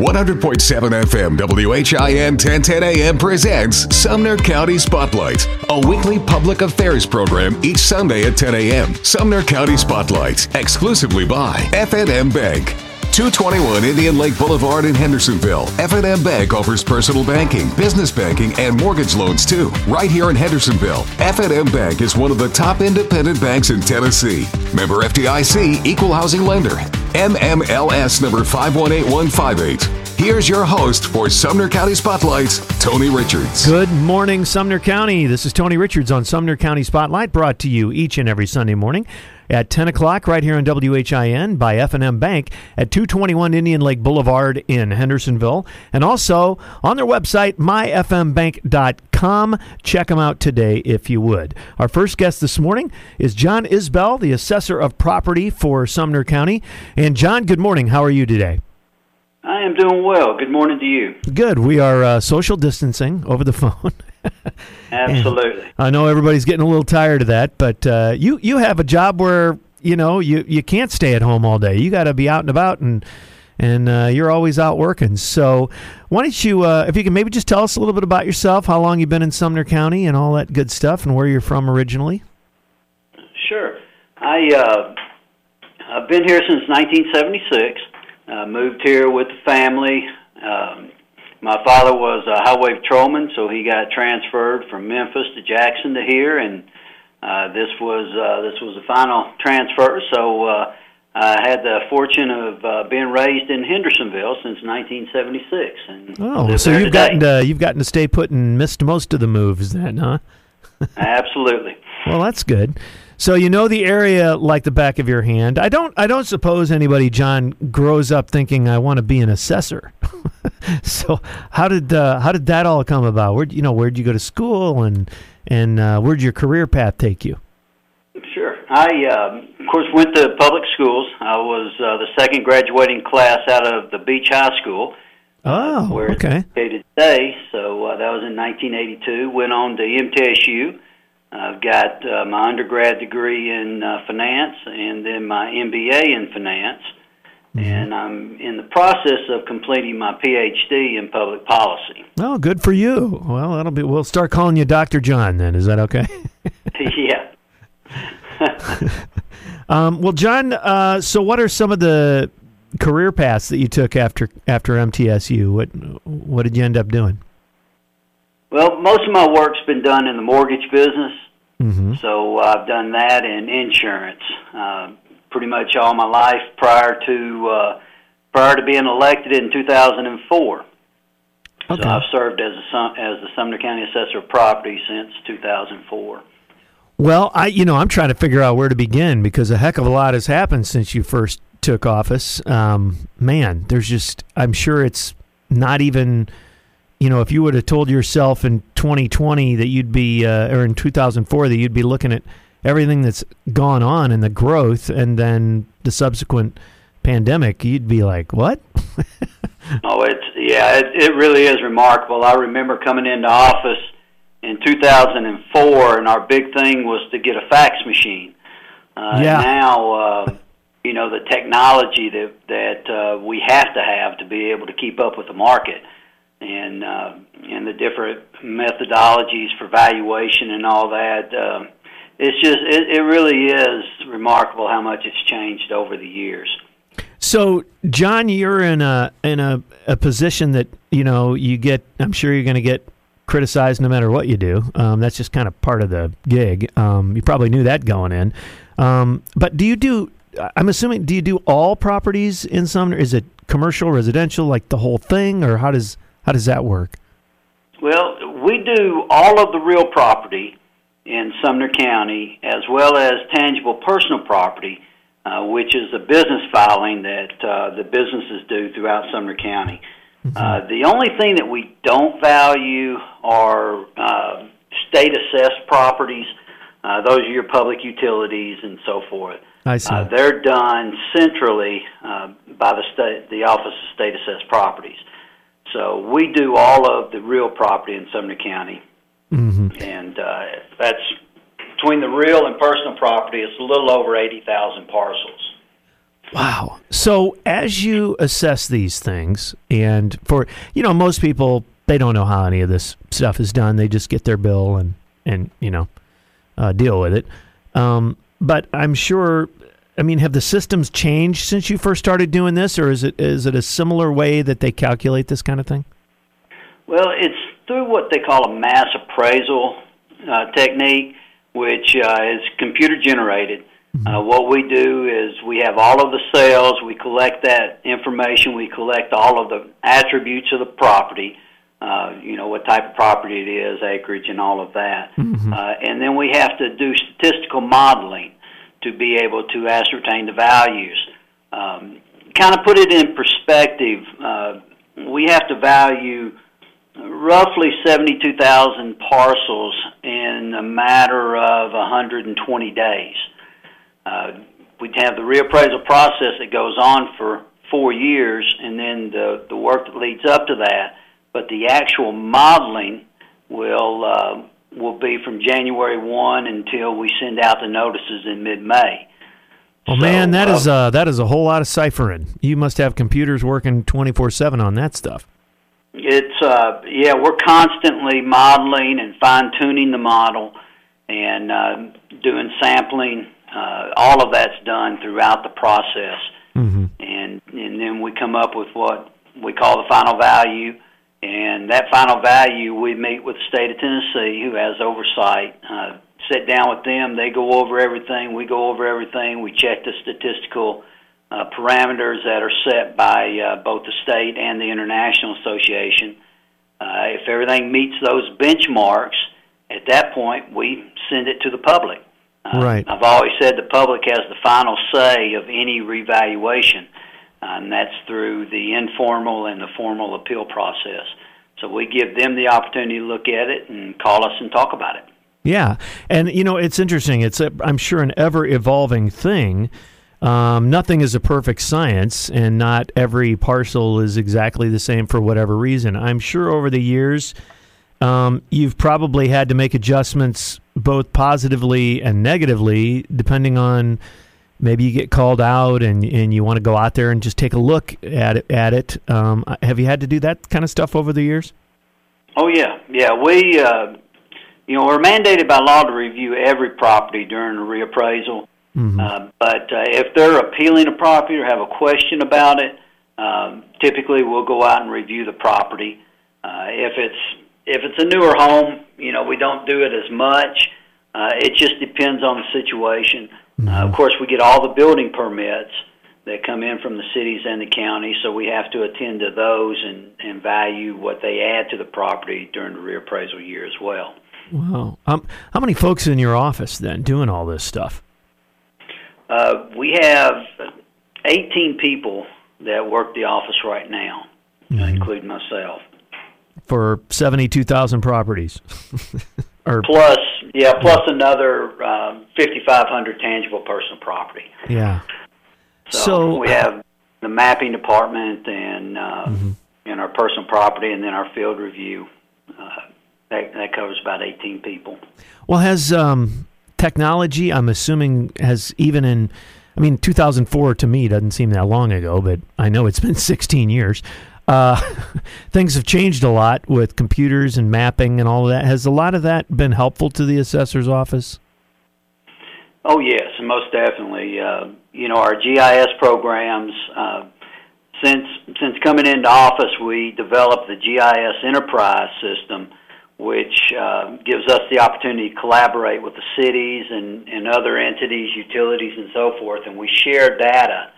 100.7 FM WHIN 1010 AM presents Sumner County Spotlight, a weekly public affairs program each Sunday at 10 a.m. Sumner County Spotlight, exclusively by F&M Bank. 221 Indian Lake Boulevard in Hendersonville. F&M Bank offers personal banking, business banking, and mortgage loans too. Right here in Hendersonville, F&M Bank is one of the top independent banks in Tennessee. Member FDIC, equal housing lender. NMLS number 518158. Here's your host for Sumner County Spotlights, Tony Richards. Good morning, Sumner County. This is Tony Richards on Sumner County Spotlight, brought to you each and every Sunday morning at 10 o'clock right here on WHIN by F&M Bank at 221 Indian Lake Boulevard in Hendersonville. And also on their website, myfmbank.com. Check them out today if you would. Our first guest this morning is John Isbell, the assessor of property for Sumner County. And John, good morning. How are you today? I am doing well. Good morning to you. Good. We are uh, social distancing over the phone. Absolutely. And I know everybody's getting a little tired of that, but uh, you you have a job where you know you you can't stay at home all day. You got to be out and about, and and uh, you're always out working. So why don't you, uh, if you can, maybe just tell us a little bit about yourself, how long you've been in Sumner County, and all that good stuff, and where you're from originally. Sure. I uh, I've been here since 1976. Uh, moved here with the family. Um, my father was a highway patrolman, so he got transferred from Memphis to Jackson to here, and uh, this was uh, this was the final transfer. So uh, I had the fortune of uh, being raised in Hendersonville since 1976. And Oh, so you've today. gotten to you've gotten to stay put and missed most of the moves, then, huh? Absolutely. Well, that's good. So you know the area like the back of your hand. I don't. I don't suppose anybody, John, grows up thinking I want to be an assessor. so how did uh, how did that all come about? Where you know where'd you go to school and and uh, where'd your career path take you? I, um, of course, went to public schools. I was uh, the second graduating class out of the Beech High School, Oh, where it's okay. located today. So uh, that was in 1982. Went on to MTSU. I've got uh, my undergrad degree in uh, finance and then my MBA in finance. And I'm in the process of completing my PhD in public policy. Oh, good for you. Well, that'll be. We'll start calling you Doctor John then. Is that okay? yeah. Um, well, John. Uh, so, what are some of the career paths that you took after after MTSU? What what did you end up doing? Well, most of my work's been done in the mortgage business. Mm-hmm. So I've done that in insurance uh, pretty much all my life prior to uh, prior to being elected in 2004. Okay. So I've served as a as the Sumner County Assessor of Property since 2004. Well, I you know I'm trying to figure out where to begin because a heck of a lot has happened since you first took office. Um, man, there's just I'm sure it's not even you know if you would have told yourself in 2020 that you'd be uh, or in 2004 that you'd be looking at everything that's gone on and the growth and then the subsequent pandemic, you'd be like, what? Oh, it's yeah, it, it really is remarkable. I remember coming into office in 2004, and our big thing was to get a fax machine. Uh, Yeah. Now, uh, you know, the technology that that uh, we have to have to be able to keep up with the market, and uh, and the different methodologies for valuation and all that. Uh, it's just it, it really is remarkable how much it's changed over the years. So, John, you're in a in a, a position that you know you get. I'm sure you're going to get criticized no matter what you do. Um, that's just kind of part of the gig. Um, you probably knew that going in. Um, but do you do? I'm assuming. Do you do all properties in Sumner? Is it commercial, residential, like the whole thing, or how does how does that work? Well, we do all of the real property in Sumner County, as well as tangible personal property, uh, which is the business filing that uh, the businesses do throughout Sumner County. Uh, the only thing that we don't value are uh, state assessed properties. Uh, those are your public utilities and so forth. I see. Uh, they're done centrally uh, by the state, the Office of State Assessed Properties. So we do all of the real property in Sumner County, hmm and uh, that's between the real and personal property. It's a little over eighty thousand parcels. Wow. So as you assess these things, and for you know most people they don't know how any of this stuff is done. They just get their bill and and you know uh, deal with it. Um, but I'm sure. I mean, have the systems changed since you first started doing this, or is it is it a similar way that they calculate this kind of thing? Well, it's through what they call a mass appraisal uh, technique, which uh, is computer generated. Mm-hmm. Uh, what we do is we have all of the sales, we collect that information, we collect all of the attributes of the property, uh, you know, what type of property it is, acreage, and all of that. Mm-hmm. Uh, and then we have to do statistical modeling to be able to ascertain the values. Um, kind of put it in perspective, uh, we have to value roughly 72,000 parcels in a matter of 120 days. Uh, we have the reappraisal process that goes on for four years, and then the the work that leads up to that. But the actual modeling will uh, will be from January one until we send out the notices in mid May. Well, so, man, that uh, is uh, that is a whole lot of ciphering. You must have computers working twenty four seven on that stuff. It's uh, yeah, we're constantly modeling and fine tuning the model, and uh, doing sampling uh, all of that's done throughout the process, mm-hmm. and and then we come up with what we call the final value, and that final value we meet with the state of Tennessee, who has oversight. Uh, sit down with them, they go over everything, we go over everything, we check the statistical uh, parameters that are set by uh, both the state and the international association. Uh, if everything meets those benchmarks, at that point we send it to the public. Uh, right. I've always said the public has the final say of any revaluation, and that's through the informal and the formal appeal process. So we give them the opportunity to look at it and call us and talk about it. Yeah, and you know it's interesting. It's a, I'm sure an ever evolving thing. Um, nothing is a perfect science, and not every parcel is exactly the same for whatever reason. I'm sure over the years, um, you've probably had to make adjustments both positively and negatively, depending on maybe you get called out and and you want to go out there and just take a look at it. At it, um, have you had to do that kind of stuff over the years? Oh yeah, yeah. We uh, you know we're mandated by law to review every property during a reappraisal. Mm-hmm. Uh, but uh, if they're appealing a property or have a question about it, um, typically we'll go out and review the property. Uh, if it's if it's a newer home, you know, we don't do it as much. Uh, it just depends on the situation. Mm-hmm. Uh, of course, we get all the building permits that come in from the cities and the county, so we have to attend to those and, and value what they add to the property during the reappraisal year as well. Wow. Um, how many folks in your office then doing all this stuff? Uh, we have 18 people that work the office right now, mm-hmm. including myself for 72,000 properties. or plus, yeah, plus another um, 5,500 tangible personal property. Yeah. So, so we have the mapping department and uh, mm-hmm. and our personal property, and then our field review. Uh, that, that covers about 18 people. Well, has um, technology? I'm assuming has even in. I mean, 2004 to me doesn't seem that long ago, but I know it's been 16 years. Uh, things have changed a lot with computers and mapping and all of that. Has a lot of that been helpful to the assessor's office? Oh yes, most definitely. Uh, you know, our GIS programs. Uh, since since coming into office, we developed the GIS Enterprise system, which uh, gives us the opportunity to collaborate with the cities and, and other entities, utilities, and so forth. And we share data.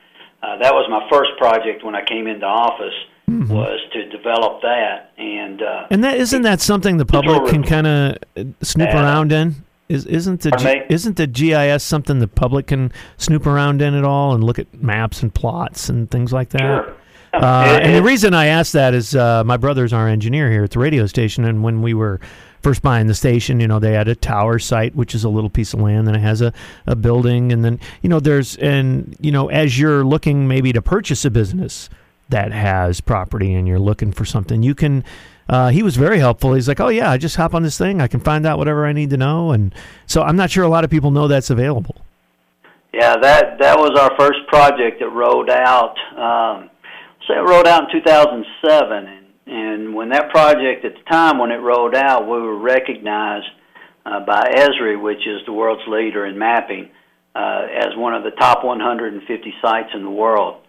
Uh, that was my first project when I came into office mm-hmm. was to develop that. And uh, and that isn't that something the public can kind of snoop uh, around in? Is isn't the G, isn't the GIS something the public can snoop around in at all and look at maps and plots and things like that? Sure. Uh, and the reason I ask that is uh, my brother's our engineer here at the radio station, and when we were first buying the station, you know, they had a tower site, which is a little piece of land, and it has a, a building, and then you know, there's and you know, as you're looking maybe to purchase a business, that has property and you're looking for something, you can. Uh, he was very helpful. He's like, "Oh yeah, I just hop on this thing. I can find out whatever I need to know." And so I'm not sure a lot of people know that's available. Yeah, that that was our first project that rolled out. Um, say it rolled out in 2007, and and when that project at the time when it rolled out, we were recognized uh, by Esri, which is the world's leader in mapping, uh, as one of the top 150 sites in the world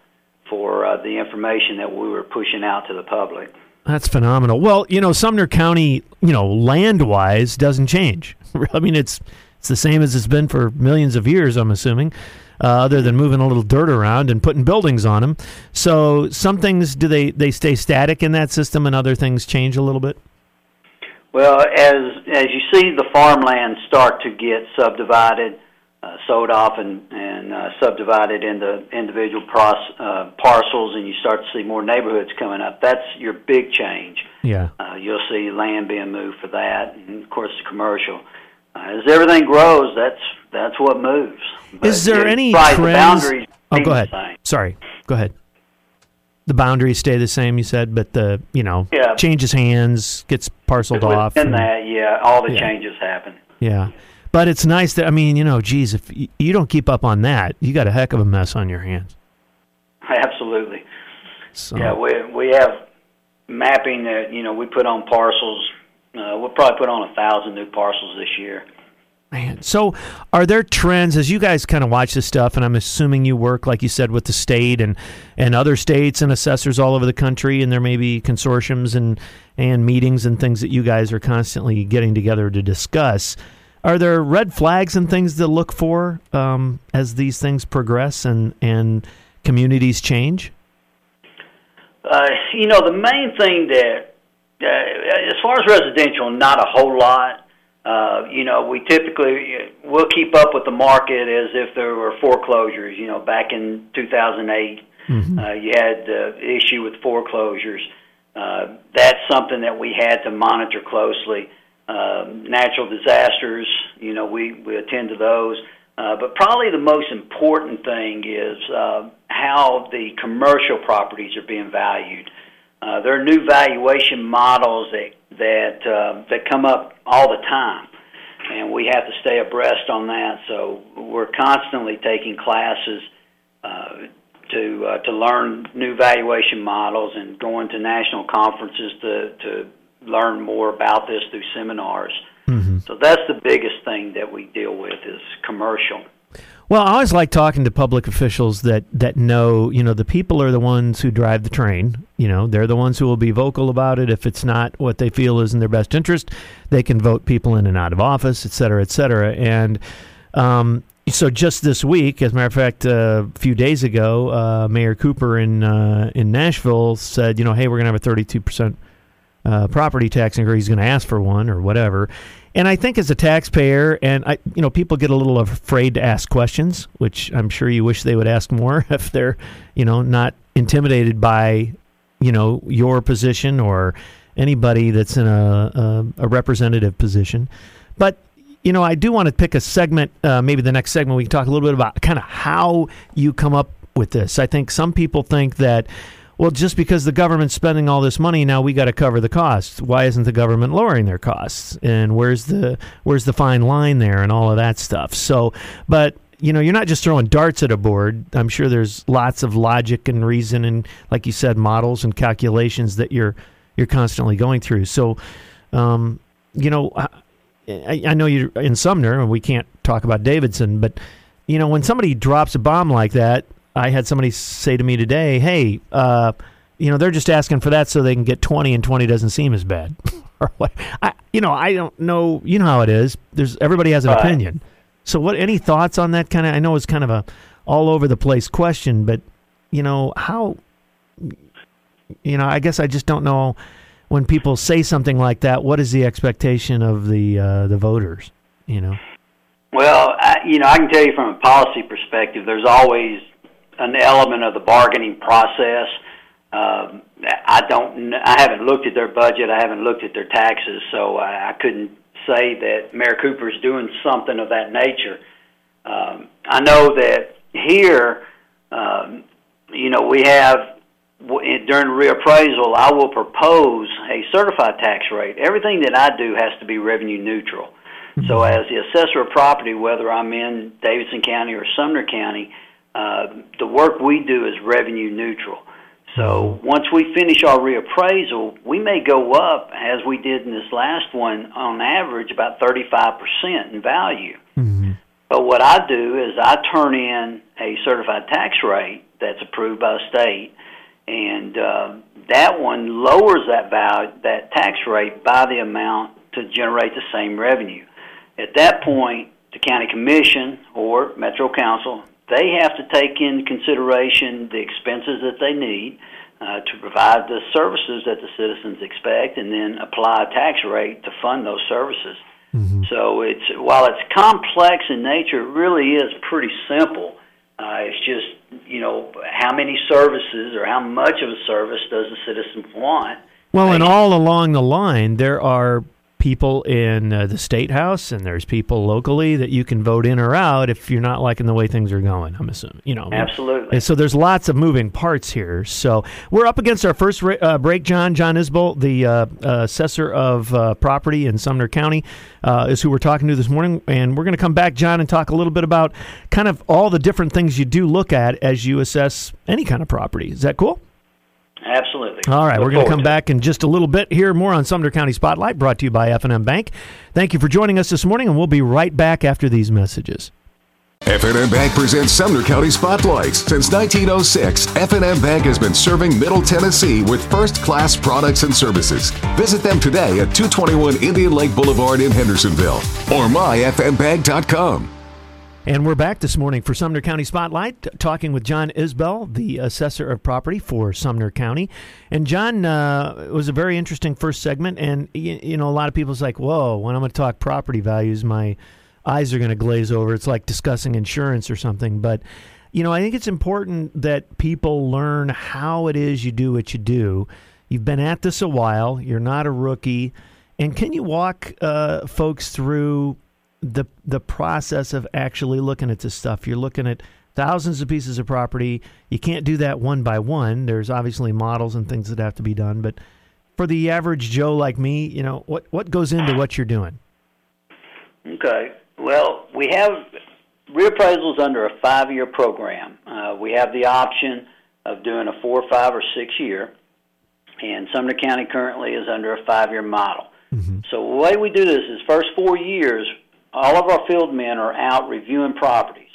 for uh, the information that we were pushing out to the public. That's phenomenal. Well, you know, Sumner County, you know, land-wise doesn't change. I mean, it's it's the same as it's been for millions of years. I'm assuming, uh, other than moving a little dirt around and putting buildings on them. So, some things do they they stay static in that system, and other things change a little bit. Well, as as you see the farmland start to get subdivided, sold off and, and uh, subdivided into individual pros, uh, parcels, and you start to see more neighborhoods coming up. That's your big change. Yeah. Uh, you'll see land being moved for that, and of course the commercial. Uh, as everything grows, that's that's what moves. But Is there any right, trends? The boundaries oh, go ahead. Sorry, go ahead. The boundaries stay the same, you said, but the you know yeah. changes hands, gets parceled off. In that, yeah, all the yeah. changes happen. Yeah. But it's nice that I mean, you know, geez, if you don't keep up on that, you got a heck of a mess on your hands. Absolutely. So. Yeah, we we have mapping that you know we put on parcels. Uh, we'll probably put on a thousand new parcels this year. Man, so are there trends as you guys kind of watch this stuff? And I'm assuming you work, like you said, with the state and and other states and assessors all over the country, and there may be consortiums and and meetings and things that you guys are constantly getting together to discuss. Are there red flags and things to look for um, as these things progress and and communities change? Uh, you know, the main thing that, uh, as far as residential, not a whole lot. Uh, you know, we typically we'll keep up with the market as if there were foreclosures. You know, back in 2008, mm-hmm. uh, you had the issue with foreclosures. Uh, that's something that we had to monitor closely. Uh, natural disasters, you know, we, we attend to those. Uh, but probably the most important thing is uh, how the commercial properties are being valued. Uh, there are new valuation models that that uh, that come up all the time, and we have to stay abreast on that. So we're constantly taking classes uh, to uh, to learn new valuation models and going to national conferences to to learn more about this through seminars. Mm-hmm. So that's the biggest thing that we deal with is commercial. Well, I always like talking to public officials that, that know, you know, the people are the ones who drive the train. You know, they're the ones who will be vocal about it. If it's not what they feel is in their best interest, they can vote people in and out of office, et cetera, et cetera. And um, so just this week, as a matter of fact, uh, a few days ago, uh, Mayor Cooper in uh, in Nashville said, you know, hey, we're going to have a 32 percent uh, property tax increase. He's going to ask for one or whatever. And I think as a taxpayer, and I, you know, people get a little afraid to ask questions, which I'm sure you wish they would ask more if they're, you know, not intimidated by, you know, your position or anybody that's in a, a, a representative position. But you know, I do want to pick a segment, uh, maybe the next segment, we can talk a little bit about kind of how you come up with this. I think some people think that well, just because the government's spending all this money, now we got to cover the costs. Why isn't the government lowering their costs? And where's the where's the fine line there, and all of that stuff. So, but you know, you're not just throwing darts at a board. I'm sure there's lots of logic and reason, and like you said, models and calculations that you're you're constantly going through. So, um, you know, I, I know you're in Sumner, and we can't talk about Davidson, but you know, when somebody drops a bomb like that, I had somebody say to me today, "Hey, uh, you know, they're just asking for that so they can get 20 and 20 doesn't seem as bad." or what? I you know, I don't know, you know how it is. There's everybody has an right. opinion. So what any thoughts on that kind of I know it's kind of a all over the place question, but you know, how you know, I guess I just don't know when people say something like that, what is the expectation of the uh, the voters, you know? Well, I, you know, I can tell you from a policy perspective, there's always an element of the bargaining process. Um, I don't. I haven't looked at their budget. I haven't looked at their taxes, so I, I couldn't say that Mayor Cooper is doing something of that nature. Um, I know that here, um, you know, we have during reappraisal. I will propose a certified tax rate. Everything that I do has to be revenue neutral. Mm-hmm. So, as the assessor of property, whether I'm in Davidson County or Sumner County, the work we do is revenue neutral. So once we finish our reappraisal, we may go up, as we did in this last one, on average about 35% in value. Mm-hmm. But what I do is I turn in a certified tax rate that's approved by the state, and uh, that one lowers that value, that tax rate by the amount to generate the same revenue. At that point, the county commission or Metro Council they have to take in consideration the expenses that they need uh, to provide the services that the citizens expect, and then apply a tax rate to fund those services. Mm-hmm. So it's while it's complex in nature, it really is pretty simple. Uh, it's just you know how many services or how much of a service does the citizen want. Well, and all along the line, there are people in uh, the state house and there's people locally that you can vote in or out if you're not liking the way things are going. I'm assuming, you know. Absolutely. And so there's lots of moving parts here. So we're up against our first uh, break. John John Isbell, the uh, assessor of uh, property in Sumner County, uh, is who we're talking to this morning, and we're going to come back, John, and talk a little bit about kind of all the different things you do look at as you assess any kind of property. Is that cool? Absolutely. All right, Look we're going to come back in just a little bit here. More on Sumner County Spotlight, brought to you by F&M Bank. Thank you for joining us this morning, and we'll be right back after these messages. F&M Bank presents Sumner County Spotlights. Since 1906, F&M Bank has been serving Middle Tennessee with first-class products and services. Visit them today at 221 Indian Lake Boulevard in Hendersonville or myfmbank.com. And we're back this morning for Sumner County Spotlight, talking with John Isbell, the assessor of property for Sumner County. And John, uh, it was a very interesting first segment. And, you, you know, a lot of people's like, whoa, when I'm going to talk property values, my eyes are going to glaze over. It's like discussing insurance or something. But, you know, I think it's important that people learn how it is you do what you do. You've been at this a while, you're not a rookie. And can you walk uh, folks through the the process of actually looking at this stuff. You're looking at thousands of pieces of property. You can't do that one by one. There's obviously models and things that have to be done, but for the average Joe like me, you know, what what goes into what you're doing? Okay. Well, we have reappraisals under a five-year program. Uh, we have the option of doing a four, five, or six-year, and Sumner County currently is under a five-year model. Mm-hmm. So the way we do this is first four years all of our field men are out reviewing properties.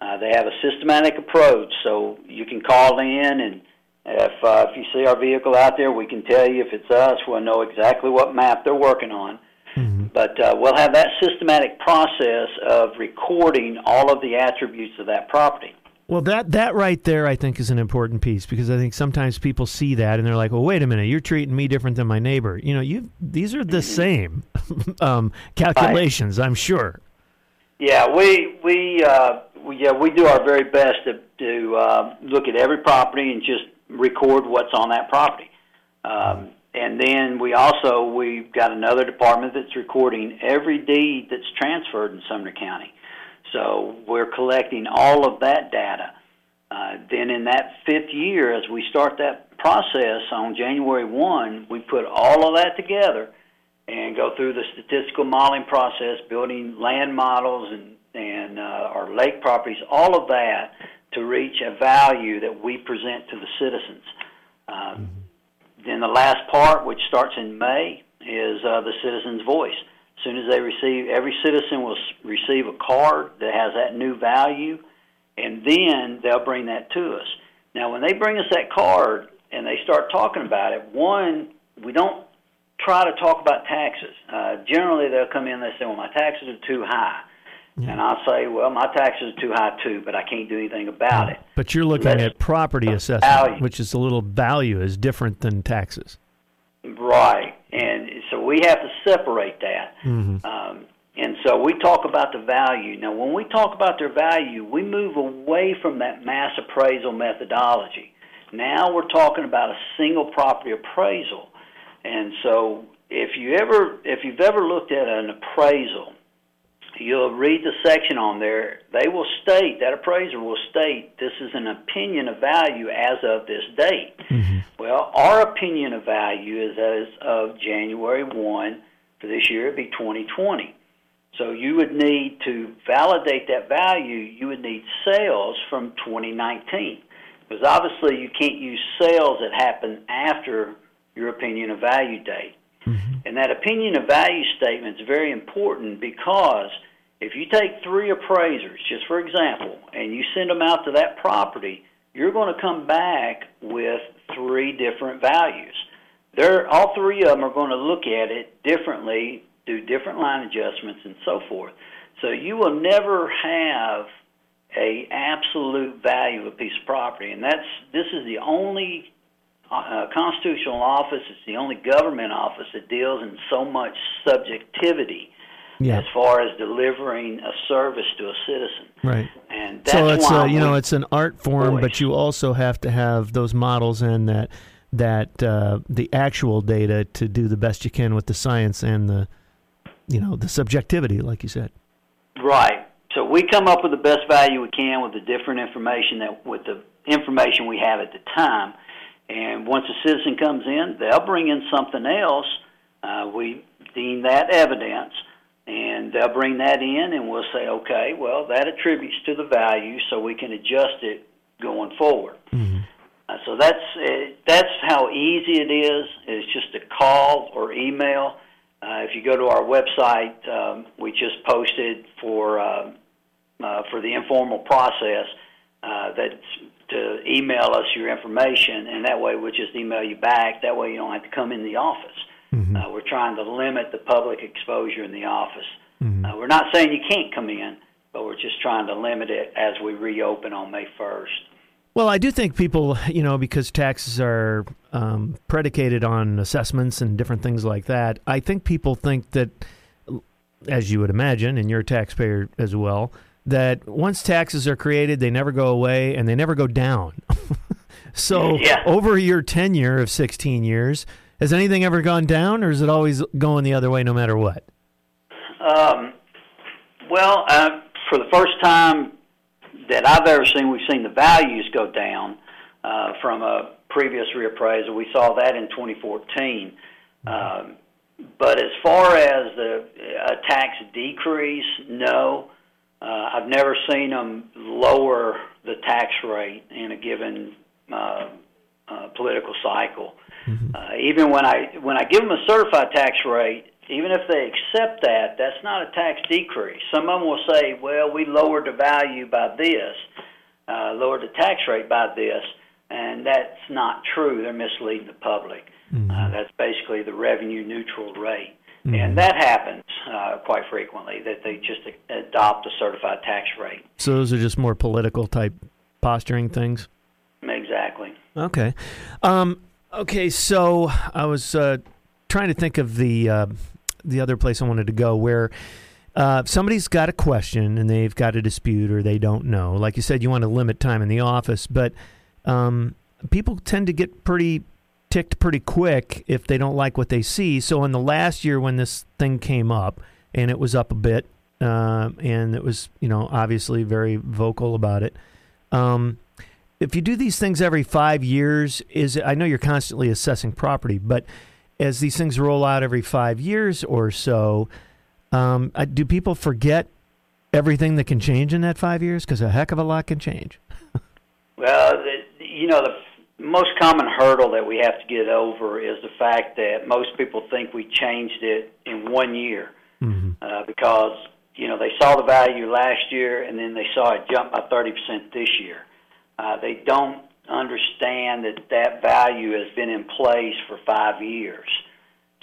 Uh, they have a systematic approach, so you can call in, and if uh, if you see our vehicle out there, we can tell you if it's us. We'll know exactly what map they're working on. Mm-hmm. But uh, we'll have that systematic process of recording all of the attributes of that property. Well, that that right there, I think, is an important piece because I think sometimes people see that and they're like, "Well, wait a minute, you're treating me different than my neighbor." You know, you these are the same um, calculations, I'm sure. Yeah, we we, uh, we yeah we do our very best to to uh, look at every property and just record what's on that property. Um, and then we also we've got another department that's recording every deed that's transferred in Sumner County. So we're collecting all of that data. Uh, then in that fifth year, as we start that process on January 1, we put all of that together and go through the statistical modeling process, building land models and, and uh, our lake properties, all of that to reach a value that we present to the citizens. Um, mm-hmm. Then the last part, which starts in May, is uh, the citizen's voice. As soon as they receive, every citizen will receive a card that has that new value, and then they'll bring that to us. Now, when they bring us that card and they start talking about it, one, we don't try to talk about taxes. Uh, generally, they'll come in and they say, "Well, my taxes are too high," yeah. and I'll say, "Well, my taxes are too high too, but I can't do anything about it." But you're looking Let's, at property assessment, value. which is a little value is different than taxes. Right, we have to separate that. Mm-hmm. Um, and so we talk about the value. Now, when we talk about their value, we move away from that mass appraisal methodology. Now we're talking about a single property appraisal. And so if you ever if you've ever looked at an appraisal you'll read the section on there. They will state, that appraiser will state, this is an opinion of value as of this date. Mm-hmm. Well, our opinion of value is as of January 1 for this year, it'd be 2020. So you would need to validate that value. You would need sales from 2019, because obviously you can't use sales that happen after your opinion of value date. Mm-hmm. And that opinion of value statement is very important because if you take three appraisers, just for example, and you send them out to that property, you're going to come back with three different values. They're, all three of them are going to look at it differently, do different line adjustments, and so forth. So you will never have a absolute value of a piece of property, and that's this is the only uh, constitutional office. It's the only government office that deals in so much subjectivity yeah. as far as delivering a service to a citizen. Right. And so it's a, you know it's an art form, voice. but you also have to have those models and that that uh, the actual data to do the best you can with the science and the you know the subjectivity, like you said. Right. So we come up with the best value we can with the different information that with the information we have at the time. And once a citizen comes in, they'll bring in something else. Uh, we deem that evidence and they'll bring that in and we'll say okay well that attributes to the value so we can adjust it going forward mm-hmm. uh, so that's uh, that's how easy it is it's just a call or email uh, if you go to our website um, we just posted for uh, uh, for the informal process uh, that's to email us your information and that way we'll just email you back that way you don't have to come in the office Mm-hmm. Uh, we're trying to limit the public exposure in the office. Mm-hmm. Uh, we're not saying you can't come in, but we're just trying to limit it as we reopen on May 1st. Well, I do think people, you know, because taxes are um, predicated on assessments and different things like that, I think people think that, as you would imagine, and you're a taxpayer as well, that once taxes are created, they never go away and they never go down. so, yeah. over your tenure of 16 years, has anything ever gone down, or is it always going the other way no matter what? Um, well, uh, for the first time that I've ever seen, we've seen the values go down uh, from a previous reappraisal. We saw that in 2014. Um, but as far as the uh, tax decrease, no. Uh, I've never seen them lower the tax rate in a given uh, uh, political cycle. Mm-hmm. Uh, even when I when I give them a certified tax rate, even if they accept that, that's not a tax decrease. Some of them will say, "Well, we lowered the value by this, uh, lowered the tax rate by this," and that's not true. They're misleading the public. Mm-hmm. Uh, that's basically the revenue neutral rate. Mm-hmm. And that happens uh, quite frequently that they just adopt a certified tax rate. So those are just more political type posturing things. Exactly. Okay. Um, okay. So I was uh, trying to think of the uh, the other place I wanted to go where. Uh, somebody's got a question and they've got a dispute or they don't know. Like you said, you want to limit time in the office, but um, people tend to get pretty ticked pretty quick if they don't like what they see. So in the last year when this thing came up and it was up a bit, uh, and it was you know obviously very vocal about it. Um, if you do these things every five years, is I know you're constantly assessing property, but as these things roll out every five years or so, um, do people forget everything that can change in that five years? Because a heck of a lot can change. well, the, you know, the most common hurdle that we have to get over is the fact that most people think we changed it in one year mm-hmm. uh, because you know they saw the value last year and then they saw it jump by thirty percent this year. Uh, they don't understand that that value has been in place for five years.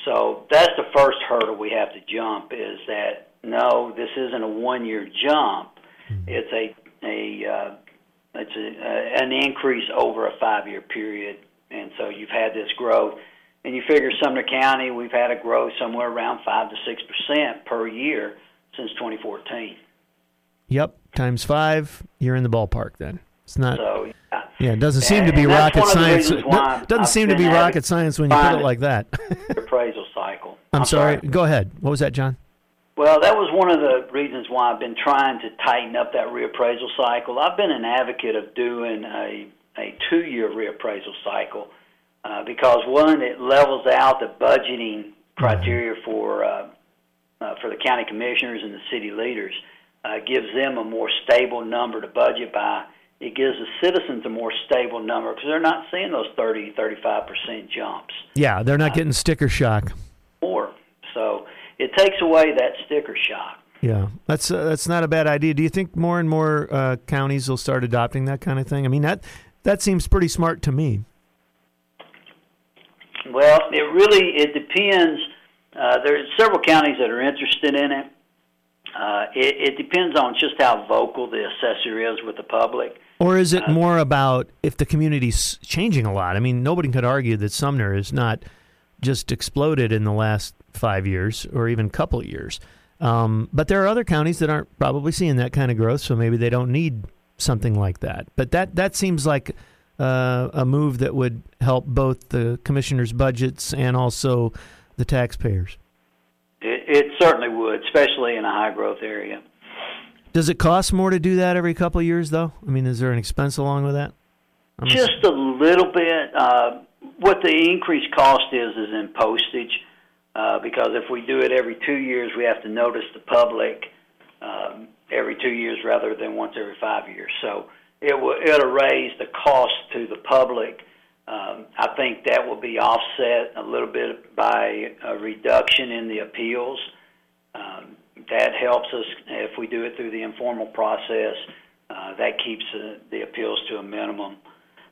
So that's the first hurdle we have to jump is that no, this isn't a one year jump. Mm-hmm. It's a a uh, it's a, uh, an increase over a five year period, and so you've had this growth. And you figure Sumner County, we've had a growth somewhere around five to six percent per year since 2014. Yep, times five, you're in the ballpark then. It's not. So, yeah. yeah, it doesn't seem and, to be rocket science. It doesn't I've seem to be rocket science when you put it like that. appraisal cycle. I'm, I'm sorry. sorry. Go ahead. What was that, John? Well, that was one of the reasons why I've been trying to tighten up that reappraisal cycle. I've been an advocate of doing a a two year reappraisal cycle uh, because one, it levels out the budgeting criteria mm-hmm. for uh, uh, for the county commissioners and the city leaders. Uh, gives them a more stable number to budget by. It gives the citizens a more stable number because they're not seeing those 30, 35 percent jumps. Yeah, they're not getting sticker shock. More, so it takes away that sticker shock. Yeah, that's uh, that's not a bad idea. Do you think more and more uh, counties will start adopting that kind of thing? I mean that that seems pretty smart to me. Well, it really it depends. Uh, there's several counties that are interested in it. Uh, it. It depends on just how vocal the assessor is with the public. Or is it more about if the community's changing a lot? I mean, nobody could argue that Sumner is not just exploded in the last five years or even couple years. Um, but there are other counties that aren't probably seeing that kind of growth, so maybe they don't need something like that. But that that seems like uh, a move that would help both the commissioners' budgets and also the taxpayers. It, it certainly would, especially in a high growth area. Does it cost more to do that every couple of years, though? I mean, is there an expense along with that? I'm Just a little bit. Uh, what the increased cost is is in postage, uh, because if we do it every two years, we have to notice the public um, every two years rather than once every five years. So it will it'll raise the cost to the public. Um, I think that will be offset a little bit by a reduction in the appeals. Um, that helps us if we do it through the informal process. Uh, that keeps uh, the appeals to a minimum.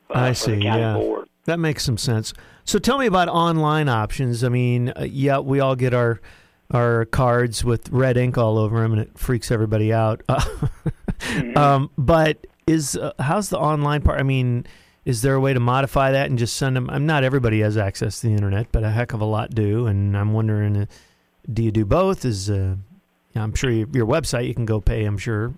Uh, I see. yeah, board. that makes some sense. So tell me about online options. I mean, uh, yeah, we all get our our cards with red ink all over them, and it freaks everybody out. mm-hmm. um, but is uh, how's the online part? I mean, is there a way to modify that and just send them? I'm not everybody has access to the internet, but a heck of a lot do, and I'm wondering, uh, do you do both? Is uh, I'm sure you, your website you can go pay. I'm sure.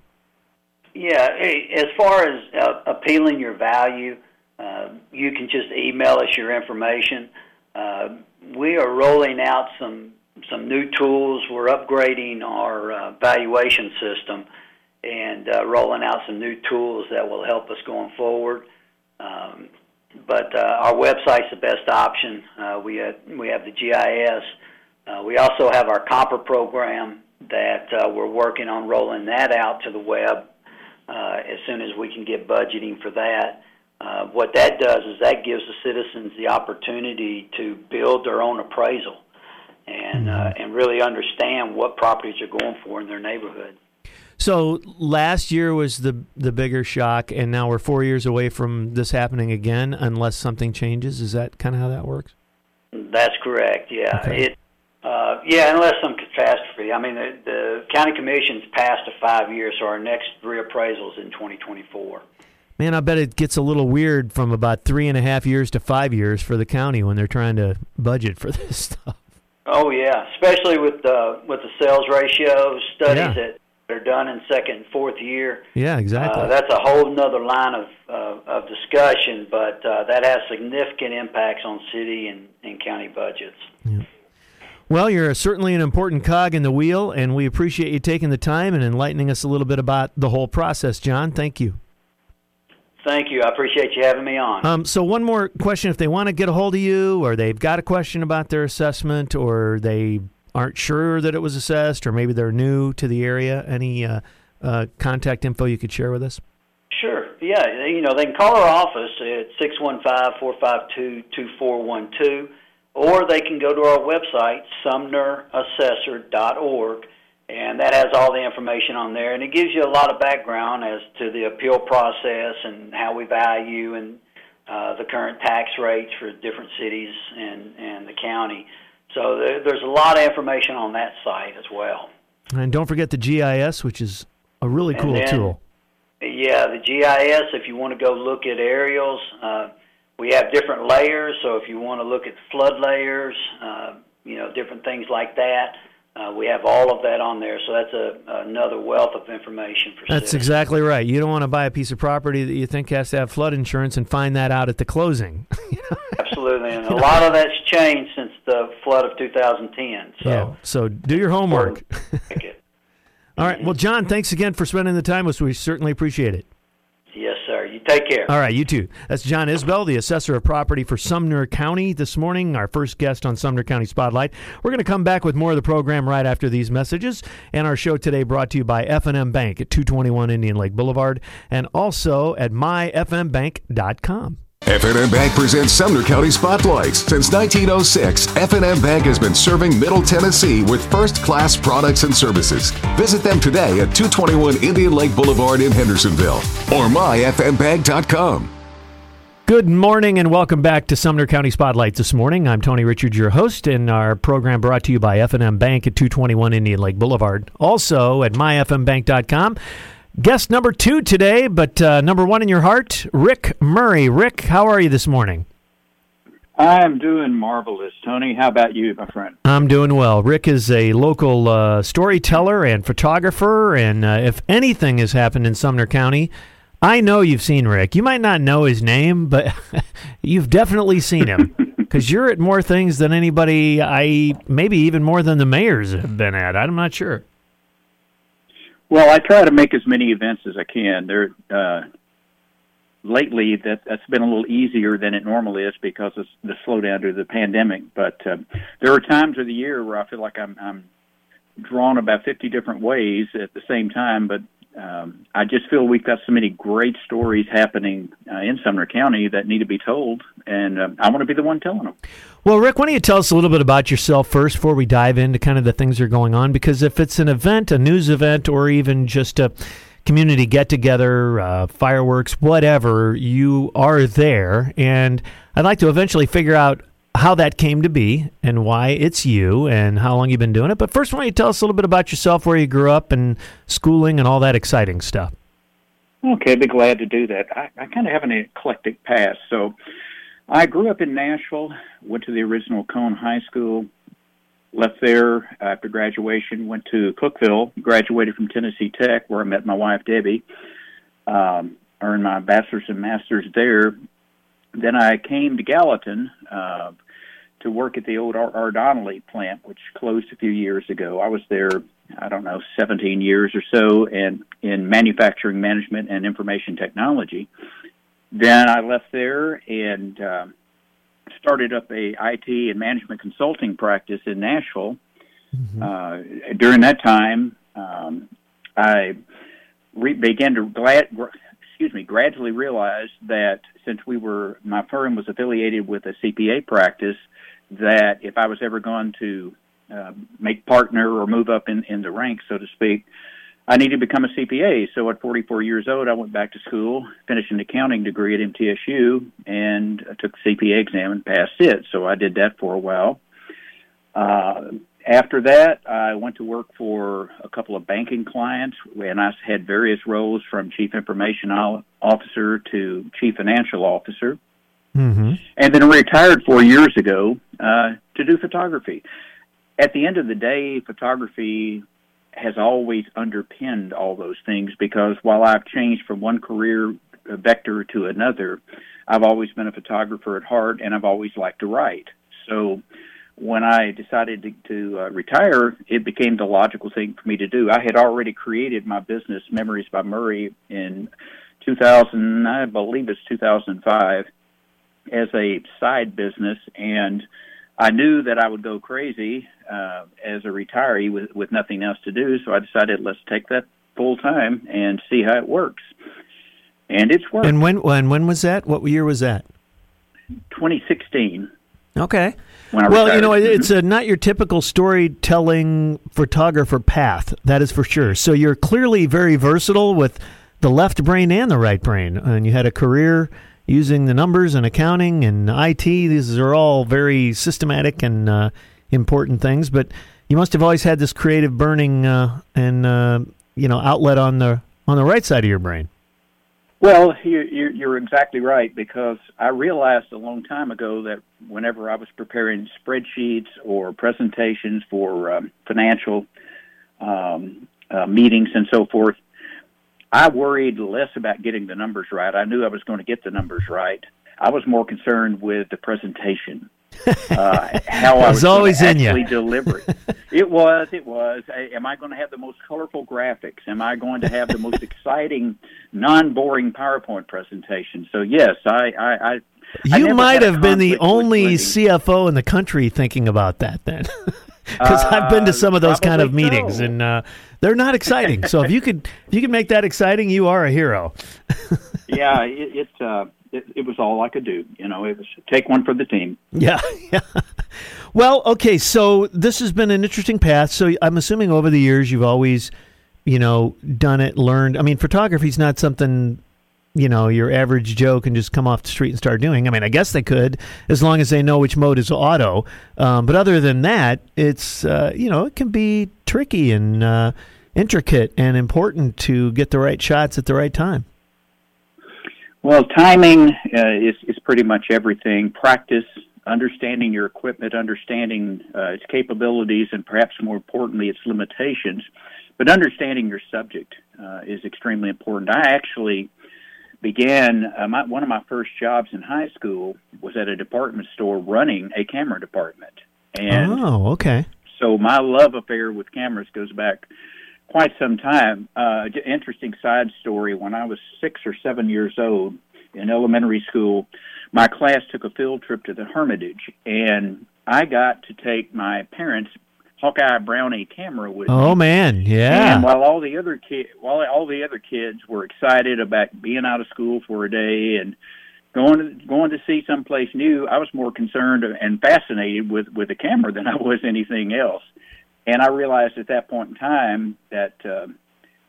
Yeah, as far as uh, appealing your value, uh, you can just email us your information. Uh, we are rolling out some some new tools. We're upgrading our uh, valuation system and uh, rolling out some new tools that will help us going forward. Um, but uh, our website's the best option. We have, we have the GIS. We also have our copper program that uh, we're working on rolling that out to the web uh, as soon as we can get budgeting for that. Uh, what that does is that gives the citizens the opportunity to build their own appraisal and uh, mm-hmm. and really understand what properties are going for in their neighborhood. So last year was the the bigger shock, and now we're four years away from this happening again, unless something changes. Is that kind of how that works? That's correct. Yeah. Okay. It. Uh, yeah, unless some catastrophe. I mean, the, the county commission's passed a five years, so our next reappraisal is in 2024. Man, I bet it gets a little weird from about three and a half years to five years for the county when they're trying to budget for this stuff. Oh yeah, especially with the with the sales ratio studies yeah. that are done in second and fourth year. Yeah, exactly. Uh, that's a whole nother line of uh, of discussion, but uh, that has significant impacts on city and, and county budgets. Yeah. Well, you're certainly an important cog in the wheel, and we appreciate you taking the time and enlightening us a little bit about the whole process, John. Thank you. Thank you. I appreciate you having me on. Um, so, one more question: If they want to get a hold of you, or they've got a question about their assessment, or they aren't sure that it was assessed, or maybe they're new to the area, any uh, uh, contact info you could share with us? Sure. Yeah. You know, they can call our office at six one five four five two two four one two, or they can go to our website sumnerassessor.org and that has all the information on there, and it gives you a lot of background as to the appeal process and how we value and uh, the current tax rates for different cities and and the county. So there, there's a lot of information on that site as well. And don't forget the GIS, which is a really cool then, tool. Yeah, the GIS. If you want to go look at aerials, uh, we have different layers. So if you want to look at flood layers, uh, you know, different things like that. Uh, we have all of that on there, so that's a, another wealth of information for. That's citizens. exactly right. You don't want to buy a piece of property that you think has to have flood insurance and find that out at the closing. Absolutely, and a lot of that's changed since the flood of 2010. So, yeah. so do your homework. all right. Well, John, thanks again for spending the time with us. We certainly appreciate it. Yes, Take care. All right, you too. That's John Isbell, the assessor of property for Sumner County this morning, our first guest on Sumner County Spotlight. We're going to come back with more of the program right after these messages. And our show today brought to you by F&M Bank at 221 Indian Lake Boulevard and also at myfmbank.com. F&M Bank presents Sumner County Spotlights. Since 1906, F&M Bank has been serving Middle Tennessee with first-class products and services. Visit them today at 221 Indian Lake Boulevard in Hendersonville or myfmbank.com. Good morning and welcome back to Sumner County Spotlight this morning. I'm Tony Richards, your host, and our program brought to you by F&M Bank at 221 Indian Lake Boulevard. Also at myfmbank.com. Guest number two today, but uh, number one in your heart, Rick Murray. Rick, how are you this morning? I'm doing marvelous, Tony. How about you, my friend? I'm doing well. Rick is a local uh, storyteller and photographer, and uh, if anything has happened in Sumner County, I know you've seen Rick. You might not know his name, but you've definitely seen him because you're at more things than anybody. I maybe even more than the mayors have been at. I'm not sure. Well, I try to make as many events as I can. There, uh, lately, that that's been a little easier than it normally is because of the slowdown due to the pandemic. But uh, there are times of the year where I feel like I'm, I'm drawn about 50 different ways at the same time. But um, I just feel we've got so many great stories happening uh, in Sumner County that need to be told, and uh, I want to be the one telling them. Well, Rick, why don't you tell us a little bit about yourself first before we dive into kind of the things that are going on? Because if it's an event, a news event, or even just a community get together, uh, fireworks, whatever, you are there. And I'd like to eventually figure out how that came to be and why it's you and how long you've been doing it. But first, why don't you tell us a little bit about yourself, where you grew up, and schooling, and all that exciting stuff? Okay, I'd be glad to do that. I, I kind of have an eclectic past. So I grew up in Nashville, went to the original Cohn High School, left there after graduation, went to Cookeville, graduated from Tennessee Tech, where I met my wife, Debbie, um, earned my bachelor's and master's there. Then I came to Gallatin uh, to work at the old R. R. Donnelley plant, which closed a few years ago. I was there, I don't know, 17 years or so, and in manufacturing management and information technology. Then I left there and uh, started up a IT and management consulting practice in Nashville. Mm-hmm. Uh, during that time, um, I re- began to glad, excuse me, gradually realize that since we were my firm was affiliated with a CPA practice, that if I was ever going to uh, make partner or move up in, in the ranks, so to speak, I needed to become a CPA. So at 44 years old, I went back to school, finished an accounting degree at MTSU, and I took the CPA exam and passed it. So I did that for a while. Uh, after that, I went to work for a couple of banking clients, and I had various roles from chief information officer to chief financial officer. Mm-hmm. And then retired four years ago uh, to do photography. At the end of the day, photography has always underpinned all those things because while I've changed from one career vector to another, I've always been a photographer at heart and I've always liked to write. So when I decided to, to uh, retire, it became the logical thing for me to do. I had already created my business, Memories by Murray, in 2000, I believe it's 2005, as a side business, and I knew that I would go crazy uh, as a retiree with with nothing else to do. So I decided let's take that full time and see how it works. And it's worked. And when when when was that? What year was that? 2016. Okay. well, you know, it's a, not your typical storytelling photographer path. That is for sure. So you're clearly very versatile with the left brain and the right brain, and you had a career using the numbers and accounting and IT. These are all very systematic and uh, important things. But you must have always had this creative burning uh, and uh, you know outlet on the on the right side of your brain. Well, you're, you're exactly right because I realized a long time ago that whenever I was preparing spreadsheets or presentations for um, financial um, uh, meetings and so forth, I worried less about getting the numbers right. I knew I was going to get the numbers right. I was more concerned with the presentation, uh, how I was, always in actually you. deliver it. It was. It was. Am I going to have the most colorful graphics? Am I going to have the most exciting, non-boring PowerPoint presentation? So yes, I. I, I you might have been the only. CFO in the country thinking about that then. Because I've been to Uh, some of those kind of meetings, so. and uh, they're not exciting. so if you could, if you could make that exciting, you are a hero. yeah, it it, uh, it it was all I could do. You know, it was take one for the team. Yeah, yeah. Well, okay. So this has been an interesting path. So I'm assuming over the years you've always, you know, done it, learned. I mean, photography is not something, you know, your average Joe can just come off the street and start doing. I mean, I guess they could as long as they know which mode is auto. Um, but other than that, it's uh, you know, it can be tricky and uh, intricate and important to get the right shots at the right time. Well, timing uh, is is pretty much everything. Practice, understanding your equipment, understanding uh, its capabilities, and perhaps more importantly, its limitations. But understanding your subject uh, is extremely important. I actually began uh, my, one of my first jobs in high school was at a department store running a camera department, and oh, okay. so my love affair with cameras goes back quite some time. Uh, interesting side story: when I was six or seven years old in elementary school, my class took a field trip to the Hermitage, and I got to take my parents' Hawkeye Brownie camera with me. Oh man, yeah. And while all the other kid, while all the other kids were excited about being out of school for a day and going to going to see someplace new, I was more concerned and fascinated with with the camera than I was anything else. And I realized at that point in time that uh,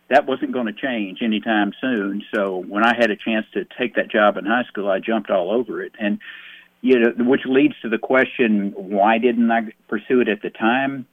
that wasn't going to change anytime soon. So when I had a chance to take that job in high school, I jumped all over it. And you know, which leads to the question: Why didn't I pursue it at the time?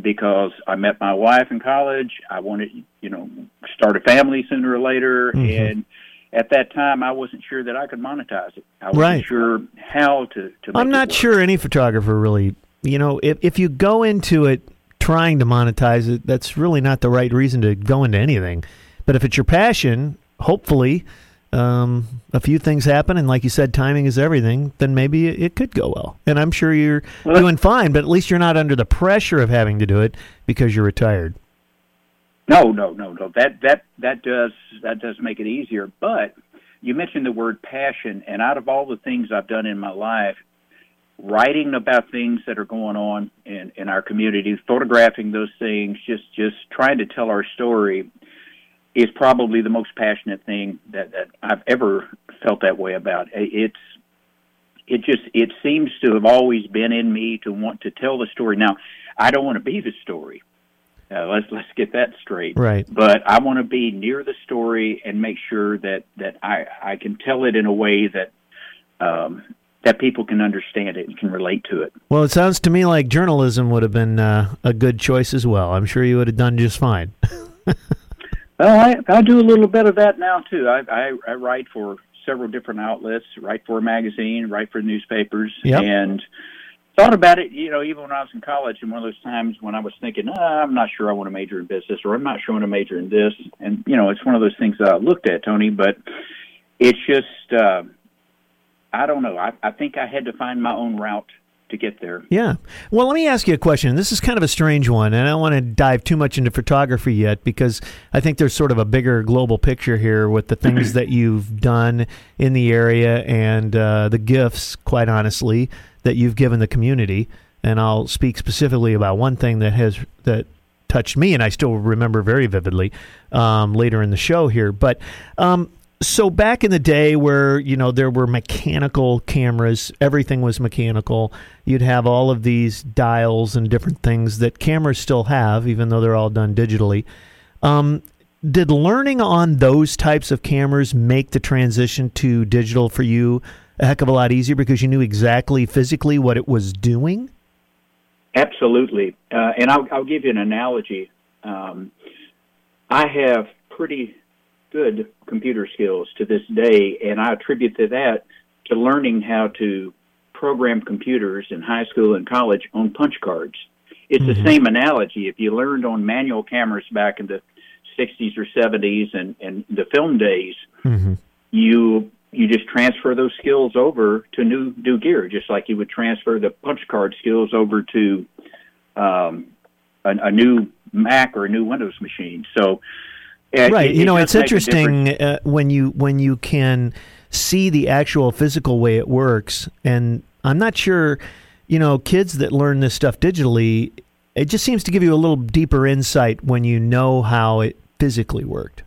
Because I met my wife in college. I wanted, you know, start a family sooner or later, Mhm. and at that time, I wasn't sure that I could monetize it. I wasn't Right. sure how to. to I'm not sure any photographer really, you know, if if you go into it trying to monetize it, that's really not the right reason to go into anything. But if it's your passion, hopefully, um, a few things happen, and like you said, timing is everything. Then maybe it, could go well. And I'm sure you're doing fine. But at least you're not under the pressure of having to do it because you're retired. No, no, no, no. That that that does that does make it easier. But you mentioned the word passion, and out of all the things I've done in my life, writing about things that are going on in in our community, photographing those things, just just trying to tell our story, is probably the most passionate thing that that I've ever felt that way about. It's it just it seems to have always been in me to want to tell the story. Now, I don't want to be the story. Uh, let's let's get that straight. Right. But I want to be near the story and make sure that that I I can tell it in a way that um, that people can understand it and can relate to it. Well, it sounds to me like journalism would have been uh, a good choice as well. I'm sure you would have done just fine. Well, I, I do a little bit of that now too. I, I, I write for several different outlets, write for a magazine, write for newspapers, Yep. and thought about it. You know, even when I was in college, and one of those times when I was thinking, ah, I'm not sure I want to major in business, or I'm not sure I want to major in this, and you know, it's one of those things that I looked at, Tony. But it's just, uh, I don't know. I, I think I had to find my own route to get there. Yeah. Well, let me ask you a question. This is kind of a strange one, and I don't want to dive too much into photography yet because I think there's sort of a bigger global picture here with the things that you've done in the area and uh, the gifts, quite honestly, that you've given the community. And I'll speak specifically about one thing that has that touched me, and I still remember very vividly um, later in the show here. But um, so back in the day where you know there were mechanical cameras everything was mechanical. You'd have all of these dials and different things that cameras still have even though they're all done digitally. Um, did learning on those types of cameras make the transition to digital for you a heck of a lot easier because you knew exactly physically what it was doing? Absolutely, uh, and I'll, I'll give you an analogy. Um, I have pretty good computer skills to this day, and I attribute to that to learning how to program computers in high school and college on punch cards. It's Mhm. the same analogy. If you learned on manual cameras back in the 60s or 70s and, and the film days, mm-hmm. you you just transfer those skills over to new new gear, just like you would transfer the punch card skills over to um, a, a new Mac or a new Windows machine. So, uh, right, it- you know, it's interesting uh, when you when you can see the actual physical way it works, and I'm not sure, you know, kids that learn this stuff digitally, it just seems to give you a little deeper insight when you know how it physically worked.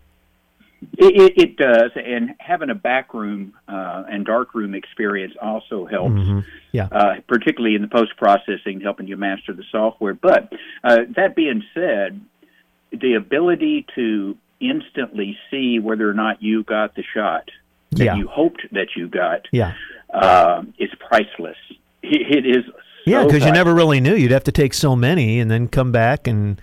It, it, it does, and having a back room uh, and dark room experience also helps. Mhm. Yeah. uh, particularly in the post processing, helping you master the software. But uh, that being said, the ability to instantly see whether or not you got the shot that Yeah. you hoped that you got Yeah. uh, is priceless. It, it is. Yeah, because you never really knew. You'd have to take so many and then come back and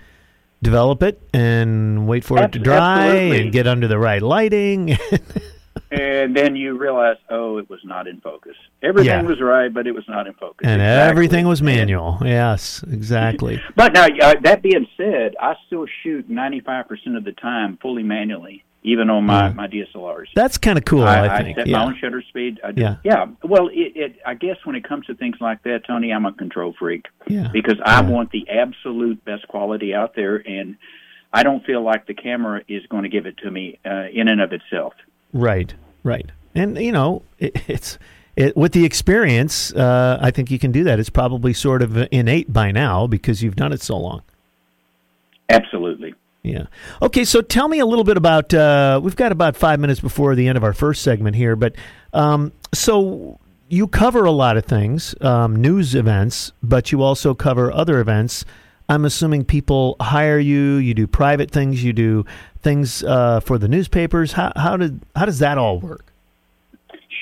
develop it and wait for it to dry and get under the right lighting. And then you realize, oh, it was not in focus. Everything Yeah. was right, but it was not in focus. and Exactly. everything was manual. Yes, exactly. But now, uh, that being said, I still shoot 95% of the time fully manually, even on my, Yeah. my DSLRs. That's kind of cool, I, think. set yeah. my own shutter speed. I. Yeah. yeah. Well, it, it, I guess when it comes to things like that, Tony, I'm a control freak yeah. because I Yeah. want the absolute best quality out there, and I don't feel like the camera is going to give it to me uh, in and of itself. Right, right. And you know, it, it's it, with the experience. Uh, I think you can do that. It's probably sort of innate by now because you've done it so long. Absolutely. Yeah. Okay, so tell me a little bit about. Uh, we've got about five minutes before the end of our first segment here, but um, so you cover a lot of things, um, news events, but you also cover other events. I'm assuming people hire you. You do private things. You do things uh, for the newspapers. How how did how does that all work?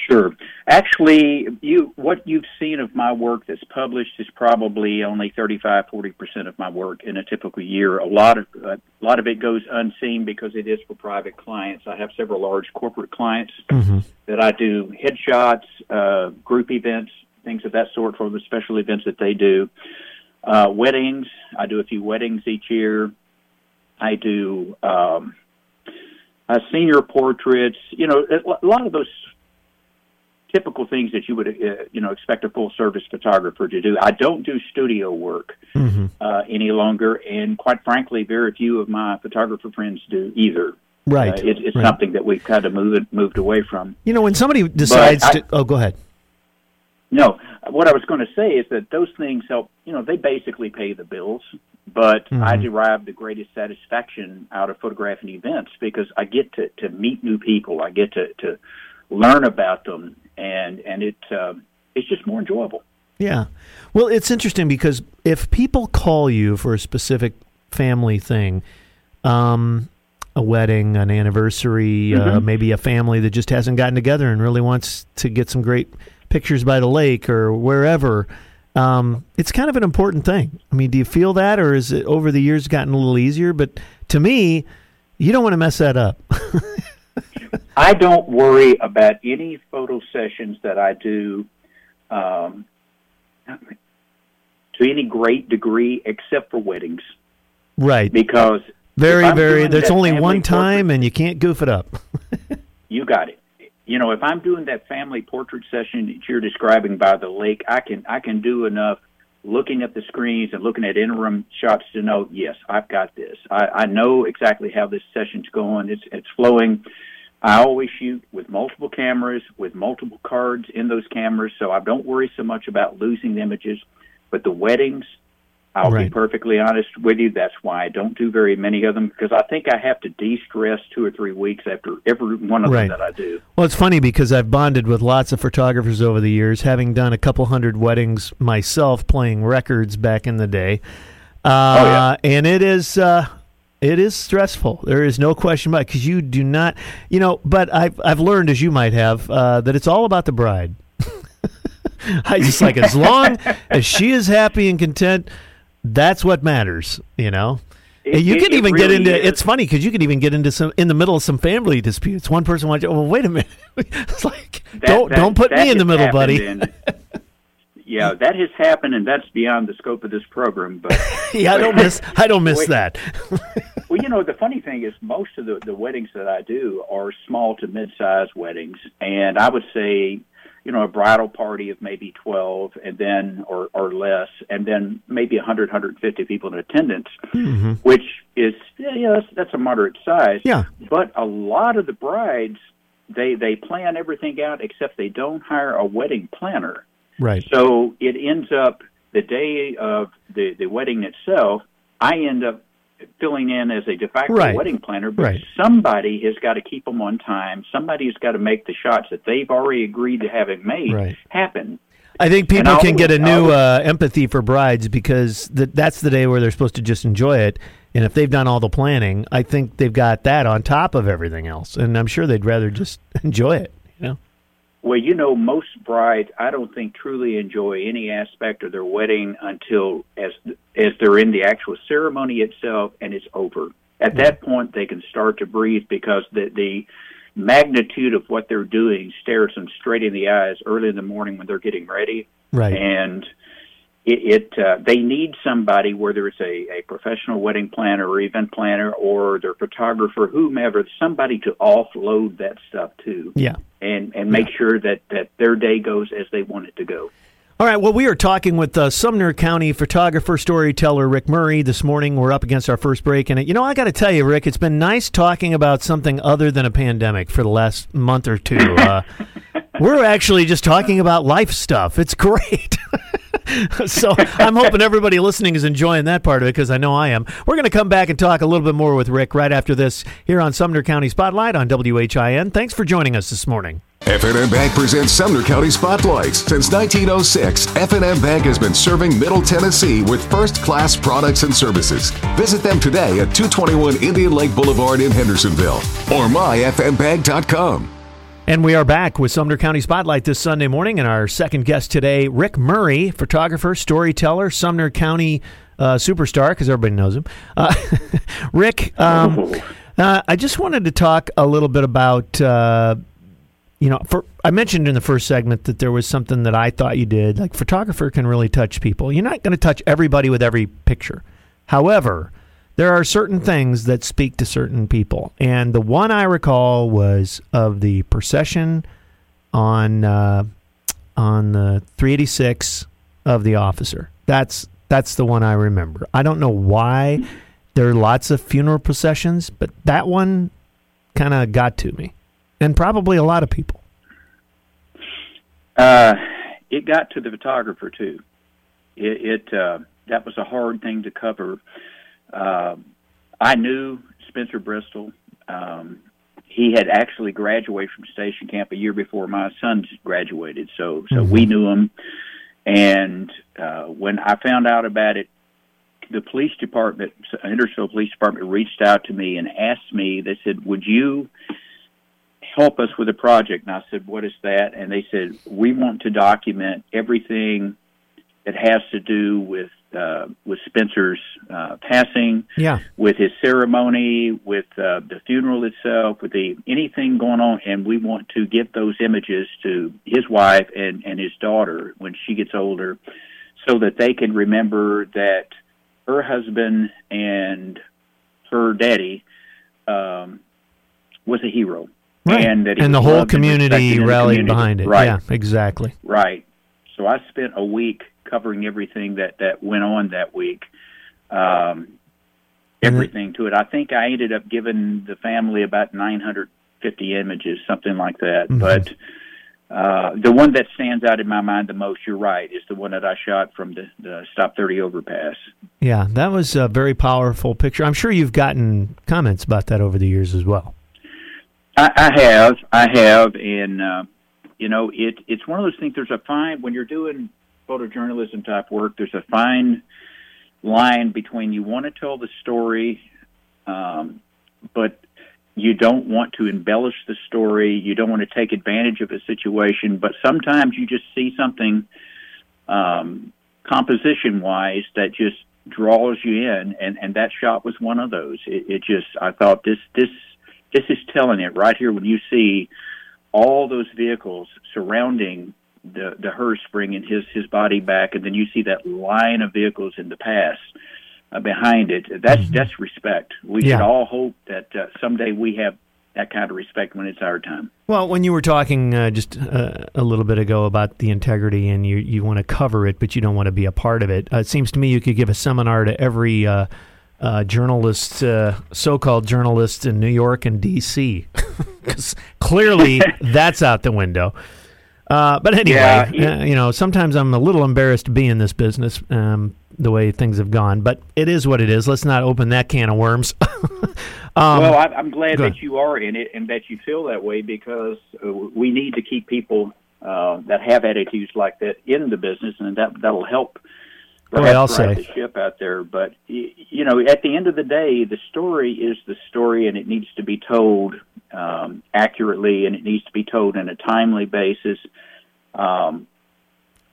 Sure. Actually, you what you've seen of my work that's published is probably only 35 40% of my work in a typical year. A lot of uh, a lot of it goes unseen because it is for private clients. I have several large corporate clients Mm-hmm. that I do headshots, uh, group events, things of that sort for the special events that they do. Uh, weddings, I do a few weddings each year. I do um, uh, senior portraits. You know, a lot of those typical things that you would uh, you know expect a full service photographer to do. I don't do studio work Mm-hmm. uh, any longer, and quite frankly, very few of my photographer friends do either. Right. Uh, it, it's right. something that we've kind of moved moved away from. You know, when somebody decides I- to. Oh, go ahead. No, what I was going to say is that those things help. You know, they basically pay the bills, but I Mhm. derive the greatest satisfaction out of photographing events because I get to to meet new people. I get to to learn about them, and and it um, it's just more enjoyable. Yeah. Well, it's interesting because if people call you for a specific family thing, um, a wedding, an anniversary, uh, Mhm. maybe a family that just hasn't gotten together and really wants to get some great pictures by the lake or wherever, um, it's kind of an important thing. I mean, do you feel that, or is it over the years gotten a little easier? But to me, you don't want to mess that up. I don't worry about any photo sessions that I do um, to any great degree, except for weddings, right. because Very, very. There's only one time, and you can't goof it up. You got it. You know, if I'm doing that family portrait session that you're describing by the lake, I can I can do enough looking at the screens and looking at interim shots to know, yes, I've got this. I, I know exactly how this session's going. It's it's flowing. I always shoot with multiple cameras, with multiple cards in those cameras, so I don't worry so much about losing the images. But the weddings, I'll Right. be perfectly honest with you. That's why I don't do very many of them because I think I have to de-stress two or three weeks after every one of Right. them that I do. Well, it's funny because I've bonded with lots of photographers over the years, having done a couple hundred weddings myself, playing records back in the day. Uh, Oh, yeah. And it is. Uh, it is stressful. There is no question about it because you do not, you know. But I've I've learned, as you might have, uh, that it's all about the bride. I just like as long as she is happy and content, that's what matters. You know. It- you it- can even get really into is. it's funny because you can even get into some in the middle of some family disputes. One person wants, well, wait a minute, it's like That- don't that- don't put me in the middle, buddy. yeah, that has happened, and that's beyond the scope of this program. But yeah, I don't miss I don't miss Wait. that. well, you know, the funny thing is, most of the the weddings that I do are small to mid-sized weddings, and I would say you know, a bridal party of maybe 12 and then, or, or less, and then maybe 100, 150 people in attendance, Mm-hmm. which is, yeah, yeah that's, that's a moderate size. Yeah. But a lot of the brides, they, they plan everything out except they don't hire a wedding planner. Right. So it ends up the day of the, the wedding itself, I end up filling in as a de facto Right. wedding planner, but Right. somebody has got to keep them on time. Somebody has got to make the shots that they've already agreed to having made Right. happen. I think people can get a new uh, empathy for brides because th- that's the day where they're supposed to just enjoy it. And if they've done all the planning, I think they've got that on top of everything else. And I'm sure they'd rather just enjoy it. You know. Well, you know, most brides, I don't think truly enjoy any aspect of their wedding until as as they're in the actual ceremony itself and it's over. At that point, they can start to breathe because the the magnitude of what they're doing stares them straight in the eyes early in the morning when they're getting ready, Right. and it, it uh, they need somebody, whether it's a, a professional wedding planner or event planner or their photographer, whomever, somebody to offload that stuff to yeah. and and make sure that that their day goes as they want it to go. All right. Well, we are talking with uh, Sumner County photographer, storyteller Rick Murray this morning. We're up against our first break, and you know, I got to tell you, Rick, it's been nice talking about something other than a pandemic for the last month or two. Uh, we're actually just talking about life stuff. It's great. so I'm hoping everybody listening is enjoying that part of it because I know I am. We're going to come back and talk a little bit more with Rick right after this here on Sumner County Spotlight on WHIN. Thanks for joining us this morning. F&M Bank presents Sumner County Spotlights. Since 1906, F&M Bank has been serving Middle Tennessee with first-class products and services. Visit them today at 221 Indian Lake Boulevard in Hendersonville or myfmbank.com. And we are back with Sumner County Spotlight this Sunday morning, and our second guest today, Rick Murray, photographer, storyteller, Sumner County uh, superstar, because everybody knows him. Uh, Rick, um, uh, I just wanted to talk a little bit about, uh, you know, for I mentioned in the first segment that there was something that I thought you did. Like, photographer can really touch people. You're not going to touch everybody with every picture. However, there are certain things that speak to certain people, and the one I recall was of the procession on uh, on the 386 of the officer. That's that's the one I remember. I don't know why there are lots of funeral processions, but that one kind of got to me, and probably a lot of people. Uh, it got to the photographer too. It, it uh, that was a hard thing to cover. Uh, I knew Spencer Bristol. Um, he had actually graduated from station camp a year before my son graduated, so so we knew him. And uh, when I found out about it, the police department, Hendersonville Police Department, reached out to me and asked me. They said, "Would you help us with a project?" And I said, "What is that?" And they said, "We want to document everything that has to do with uh, with Spencer's uh, passing, Yeah, with his ceremony, with uh, the funeral itself, with the anything going on, and we want to get those images to his wife and and his daughter when she gets older, so that they can remember that her husband and her daddy um, was a hero, right. and and the whole loved and respected community rallied community. behind it. Right. Yeah, exactly. Right. So I spent a week covering everything that that went on that week. Um, everything to it. I think I ended up giving the family about 950 images, something like that. Mhm. But uh, the one that stands out in my mind the most, you're right, is the one that I shot from the, the Stop 30 overpass. Yeah, that was a very powerful picture. I'm sure you've gotten comments about that over the years as well. I, I have, I have, and uh, you know, it it's one of those things. There's a fine when you're doing photojournalism type work. There's a fine line between you want to tell the story, um, but you don't want to embellish the story. You don't want to take advantage of a situation, but sometimes you just see something um, composition wise that just draws you in, and and that shot was one of those. It, it just I thought this this this is telling it right here when you see all those vehicles surrounding the the hearse bringing his his body back, and then you see that line of vehicles in the past uh, behind it. That's that's respect. We Yeah. should all hope that uh, someday we have that kind of respect when it's our time. Well, when you were talking uh, just uh, a little bit ago about the integrity and you you want to cover it, but you don't want to be a part of it, uh, it seems to me you could give a seminar to every uh, uh, journalist, uh, so-called journalist in New York and D.C. Because clearly that's out the window. but anyway, yeah, you know, sometimes I'm a little embarrassed to be in this business. Um, the way things have gone, but it is what it is. Let's not open that can of worms. Um, well, I, am glad that you are in it and that you feel that way because uh, we need to keep people uh, that have attitudes like that in the business, and that that'll help. Boy, I'll say. the ship out there, but you know, at the end of the day, the story is the story, and it needs to be told um, accurately, and it needs to be told in a timely basis. Um,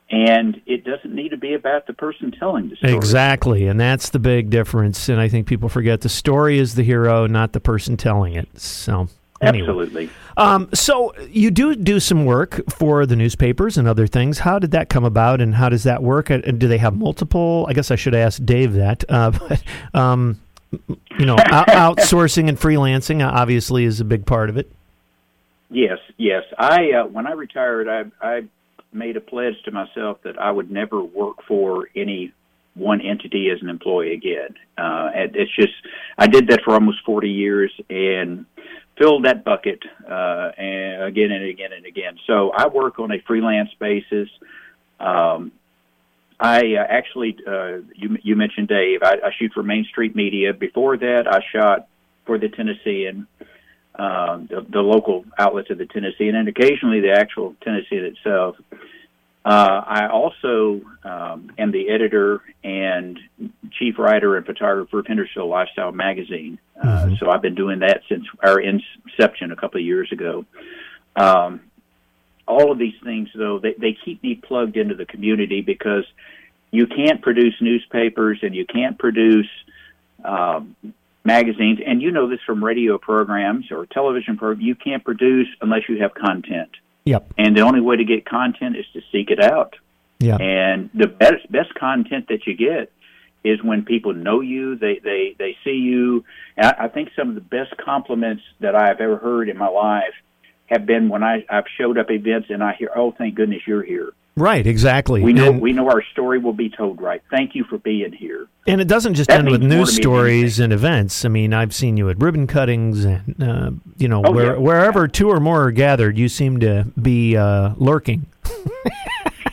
and it doesn't need to be about the person telling the story. Exactly, and that's the big difference. And I think people forget the story is the hero, not the person telling it. So. Anyway. Absolutely. Um, so you do do some work for the newspapers and other things. How did that come about, and how does that work? And do they have multiple? I guess I should ask Dave that. Uh, but um, you know, outsourcing and freelancing obviously is a big part of it. Yes, yes. I uh, when I retired, I, I made a pledge to myself that I would never work for any one entity as an employee again. Uh, it's just I did that for almost 40 years and filled that bucket uh, and again and again and again. So I work on a freelance basis. Um, I uh, actually, uh, you you mentioned Dave. I, I shoot for Main Street Media. Before that, I shot for the Tennessean uh, the, the local outlets of the Tennessean, and occasionally the actual Tennessean itself. Uh, I also um, am the editor and chief writer and photographer of Hendersonville Lifestyle Magazine. Uh, mm-hmm. So I've been doing that since our inception a couple of years ago. Um, all of these things, though, they, they keep me plugged into the community because you can't produce newspapers and you can't produce um, magazines, and you know this from radio programs or television programs, you can't produce unless you have content. Yep. And the only way to get content is to seek it out. Yeah. And the best best content that you get is when people know you, they they they see you. And I, I think some of the best compliments that I've ever heard in my life have been when I I've showed up events and I hear, "Oh, thank goodness you're here." Right, exactly. We know and, we know our story will be told right. Thank you for being here. And it doesn't just that end with news stories and events. I mean, I've seen you at ribbon cuttings and uh, you know oh, where, yeah. wherever yeah. two or more are gathered, you seem to be uh, lurking.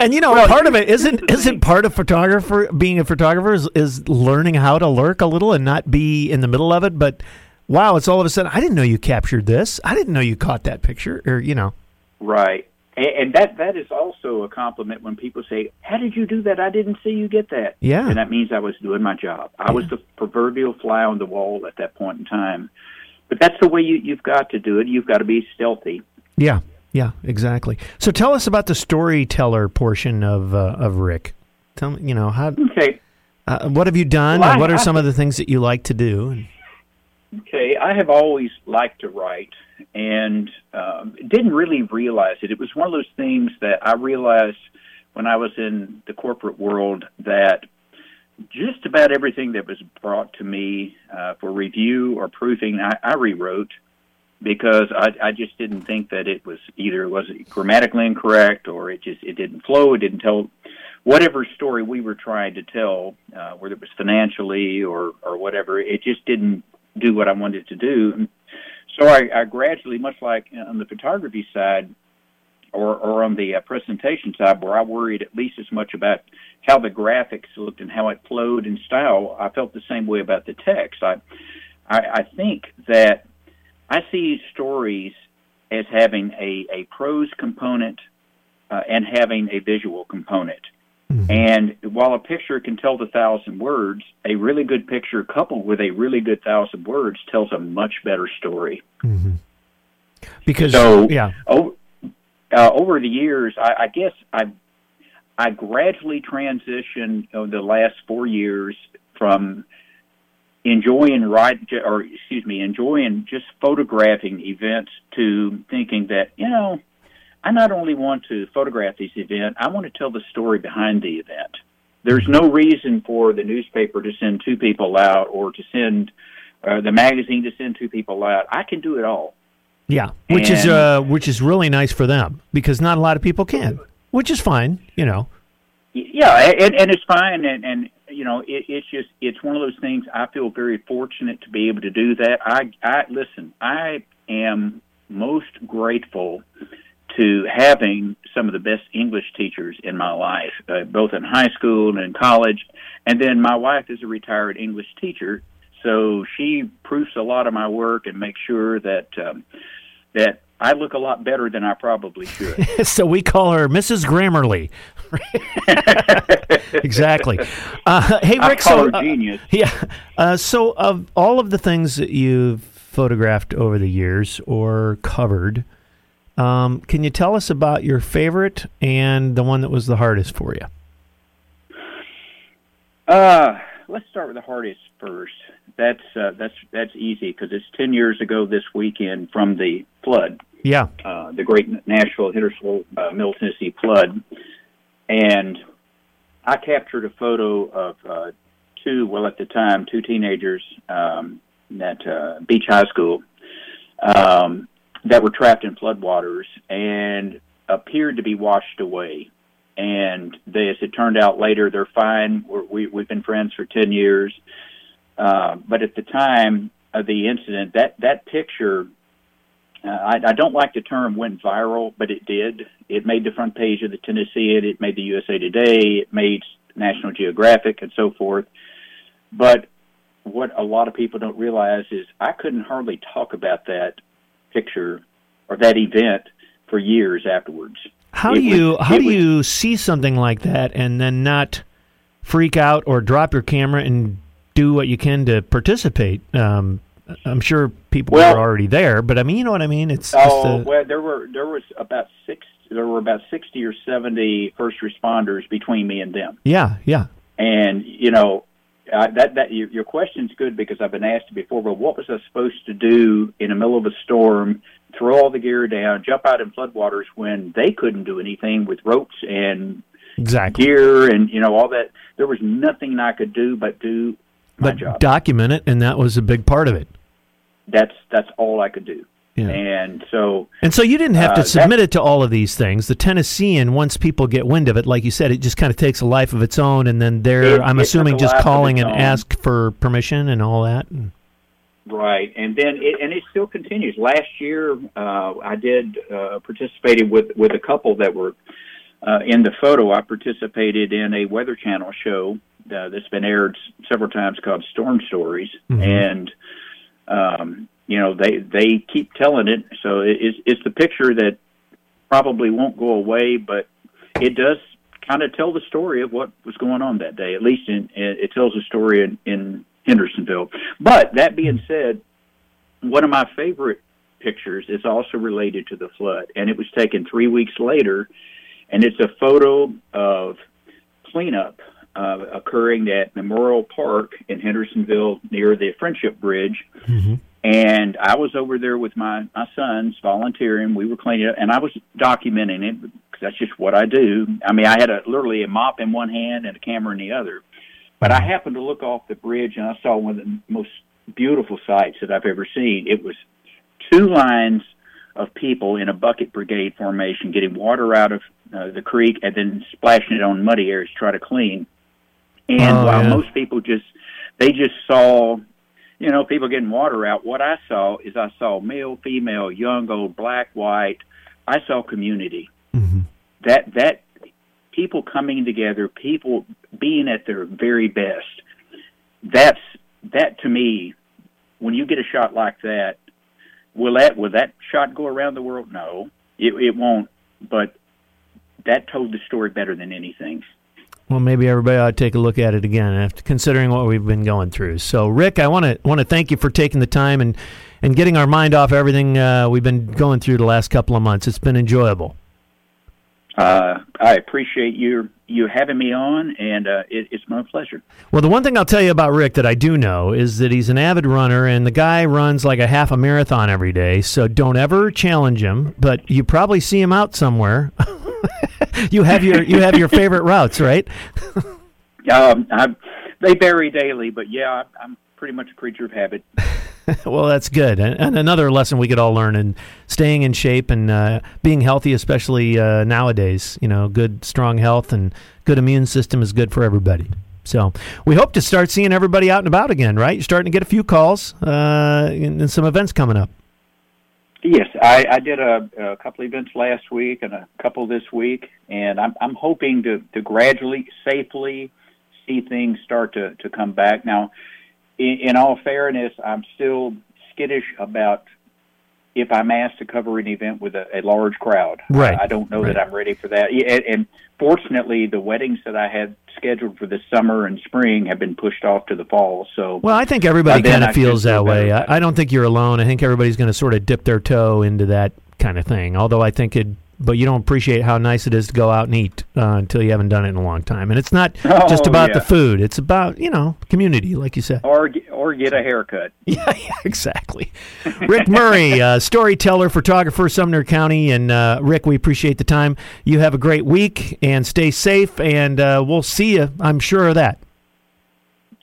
and you know, well, part of it isn't isn't part of photographer being a photographer is, is learning how to lurk a little and not be in the middle of it, but wow, it's all of a sudden I didn't know you captured this. I didn't know you caught that picture or you know. Right and that that is also a compliment when people say, "How did you do that? I didn't see you get that." Yeah, and that means I was doing my job. I yeah. was the proverbial fly on the wall at that point in time. But that's the way you, you've got to do it. You've got to be stealthy. Yeah, yeah, exactly. So tell us about the storyteller portion of uh, of Rick. Tell me, you know how. Okay. Uh, what have you done? Well, and what I, are some of the things that you like to do? Okay, I have always liked to write and um, didn't really realize it. It was one of those things that I realized when I was in the corporate world that just about everything that was brought to me uh, for review or proofing, I, I rewrote because I, I just didn't think that it was either was it grammatically incorrect or it just it didn't flow. It didn't tell whatever story we were trying to tell, uh, whether it was financially or or whatever. It just didn't do what I wanted to do. So I, I gradually, much like on the photography side or, or on the uh, presentation side, where I worried at least as much about how the graphics looked and how it flowed in style, I felt the same way about the text. I, I, I think that I see stories as having a, a prose component uh, and having a visual component. Mm-hmm. And while a picture can tell the thousand words, a really good picture coupled with a really good thousand words tells a much better story. Mm-hmm. Because so, yeah, over, uh, over the years, I, I guess I I gradually transitioned over the last four years from enjoying right or excuse me enjoying just photographing events to thinking that you know I not only want to photograph this event, I want to tell the story behind the event. There's no reason for the newspaper to send two people out or to send uh, the magazine to send two people out. I can do it all. Yeah, which is uh, which is really nice for them because not a lot of people can, which is fine. You know. Yeah, and, and it's fine, and, and you know, it, it's just it's one of those things. I feel very fortunate to be able to do that. I, I listen. I am most grateful to having some of the best English teachers in my life, uh, both in high school and in college. And then my wife is a retired English teacher, so she proofs a lot of my work and makes sure that um, that I look a lot better than I probably should. so we call her Mrs. Grammarly. exactly. Uh, hey, Rick. so uh, genius. yeah. Uh, so of all of the things that you've photographed over the years or covered, um, can you tell us about your favorite and the one that was the hardest for you? Uh, let's start with the hardest first. That's uh, that's that's easy because it's ten years ago this weekend from the flood, Yeah. uh, the Great Nashville Hendersonville uh, Middle Tennessee flood, and I captured a photo of uh, two, well at the time, two teenagers um, at uh, Beech High School um, that were trapped in floodwaters and appeared to be washed away and they, as it turned out later, they're fine. We're, we, we've been friends for ten years, uh, but at the time of the incident, that that picture, uh, I, I don't like the term went viral, but it did. It made the front page of the Tennessean. It made the USA Today. It made National Geographic, and so forth. But what a lot of people don't realize is I couldn't hardly talk about that picture or that event for years afterwards. How It do was- you how do was- you see something like that and then not freak out or drop your camera and do what you can to participate? Um, I'm sure people Well- were already there, but I mean, you know what I mean. It's Oh a, well, there were there was about six. There were about sixty or seventy first responders between me and them, yeah, yeah. and you know uh, that that your, your question's good because I've been asked before. But what was I supposed to do in the middle of a storm? Throw all the gear down, jump out in floodwaters when they couldn't do anything with ropes and Exactly. gear and you know all that. There was nothing I could do but do my But job. document it, and that was a big part of it. that's that's all I could do. Yeah. And so And so you didn't have Uh, to that- submit it to all of these things. The Tennessean, once people get wind of it, like you said, it just kind of takes a life of its own, and then they're, It- I'm assuming, just calling and own. ask for permission and all that. Right, and then it, and it still continues. Last year, uh, I did uh, participated with with a couple that were uh, in the photo. I participated in a Weather Channel show uh, that's been aired s- several times called Storm Stories, Mhm. and um, you know they they keep telling it. So it's it's the picture that probably won't go away, but it does kind of tell the story of what was going on that day. At least in, it, tells a story in, in Hendersonville. But that being said, one of my favorite pictures is also related to the flood, and it was taken three weeks later, and it's a photo of cleanup uh, occurring at Memorial Park in Hendersonville near the Friendship Bridge. And I was over there with my my sons volunteering. We were cleaning up, and I was documenting it because that's just what I do. I mean, I had a literally a mop in one hand and a camera in the other. But I happened to look off the bridge, and I saw one of the most beautiful sights that I've ever seen. It was two lines of people in a bucket brigade formation getting water out of uh, the creek and then splashing it on muddy areas to try to clean. And Oh, while yeah. most people just they just saw, you know, people getting water out, what I saw is I saw male, female, young, old, black, white. I saw community. Mhm. That that people coming together, people being at their very best. That's that to me. When you get a shot like that, will that will that shot go around the world? No, it, it won't. But that told the story better than anything. Well, maybe everybody ought to take a look at it again, after considering what we've been going through. So, Rick, I want to want to thank you for taking the time and and getting our mind off everything uh, we've been going through the last couple of months. It's been enjoyable. Uh, I appreciate you you having me on, and uh, it, it's my pleasure. Well, the one thing I'll tell you about Rick that I do know is that he's an avid runner, and the guy runs like a half a marathon every day. So don't ever challenge him, but you probably see him out somewhere. you have your you have your favorite routes, right? Um, I, they vary daily, but yeah, I'm pretty much a creature of habit. well, that's good, and, and, another lesson we could all learn in staying in shape and uh, being healthy, especially uh, nowadays. You know, good, strong health and good immune system is good for everybody. So we hope to start seeing everybody out and about again, right? You're starting to get a few calls uh, and, and some events coming up. Yes, I, I did a, a couple events last week and a couple this week, and I'm, I'm hoping to, to gradually, safely see things start to, to come back. Now, in, in all fairness, I'm still skittish about if I'm asked to cover an event with a, a large crowd. Right. I, I don't know right. that I'm ready for that. And, and fortunately, the weddings that I had scheduled for the summer and spring have been pushed off to the fall. So, well, I think everybody kind of feels that way. I, I don't think you're alone. I think everybody's going to sort of dip their toe into that kind of thing. Although I think it but you don't appreciate how nice it is to go out and eat uh, until you haven't done it in a long time. And it's not oh, just about yeah. the food; it's about you know community, like you said, or or get a haircut. Yeah, yeah exactly. Rick Murray, uh, storyteller, photographer, Sumner County, and uh, Rick, we appreciate the time. You have a great week and stay safe, and uh, we'll see you. I'm sure of that.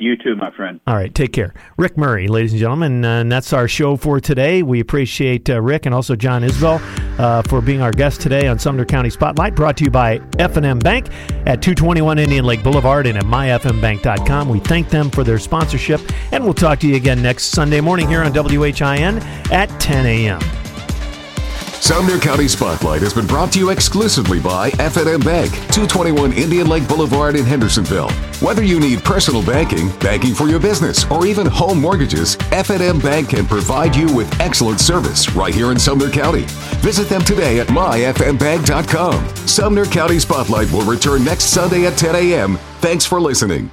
You too, my friend. All right, take care. Rick Murray, ladies and gentlemen, uh, and that's our show for today. We appreciate uh, Rick and also John Isbell uh, for being our guest today on Sumner County Spotlight, brought to you by F&M Bank at 221 Indian Lake Boulevard and at myfmbank.com. We thank them for their sponsorship, and we'll talk to you again next Sunday morning here on WHIN at 10 a.m. Sumner County Spotlight has been brought to you exclusively by F&M Bank, 221 Indian Lake Boulevard in Hendersonville. Whether you need personal banking, banking for your business, or even home mortgages, F&M Bank can provide you with excellent service right here in Sumner County. Visit them today at myfmbank.com. Sumner County Spotlight will return next Sunday at 10 a.m. Thanks for listening.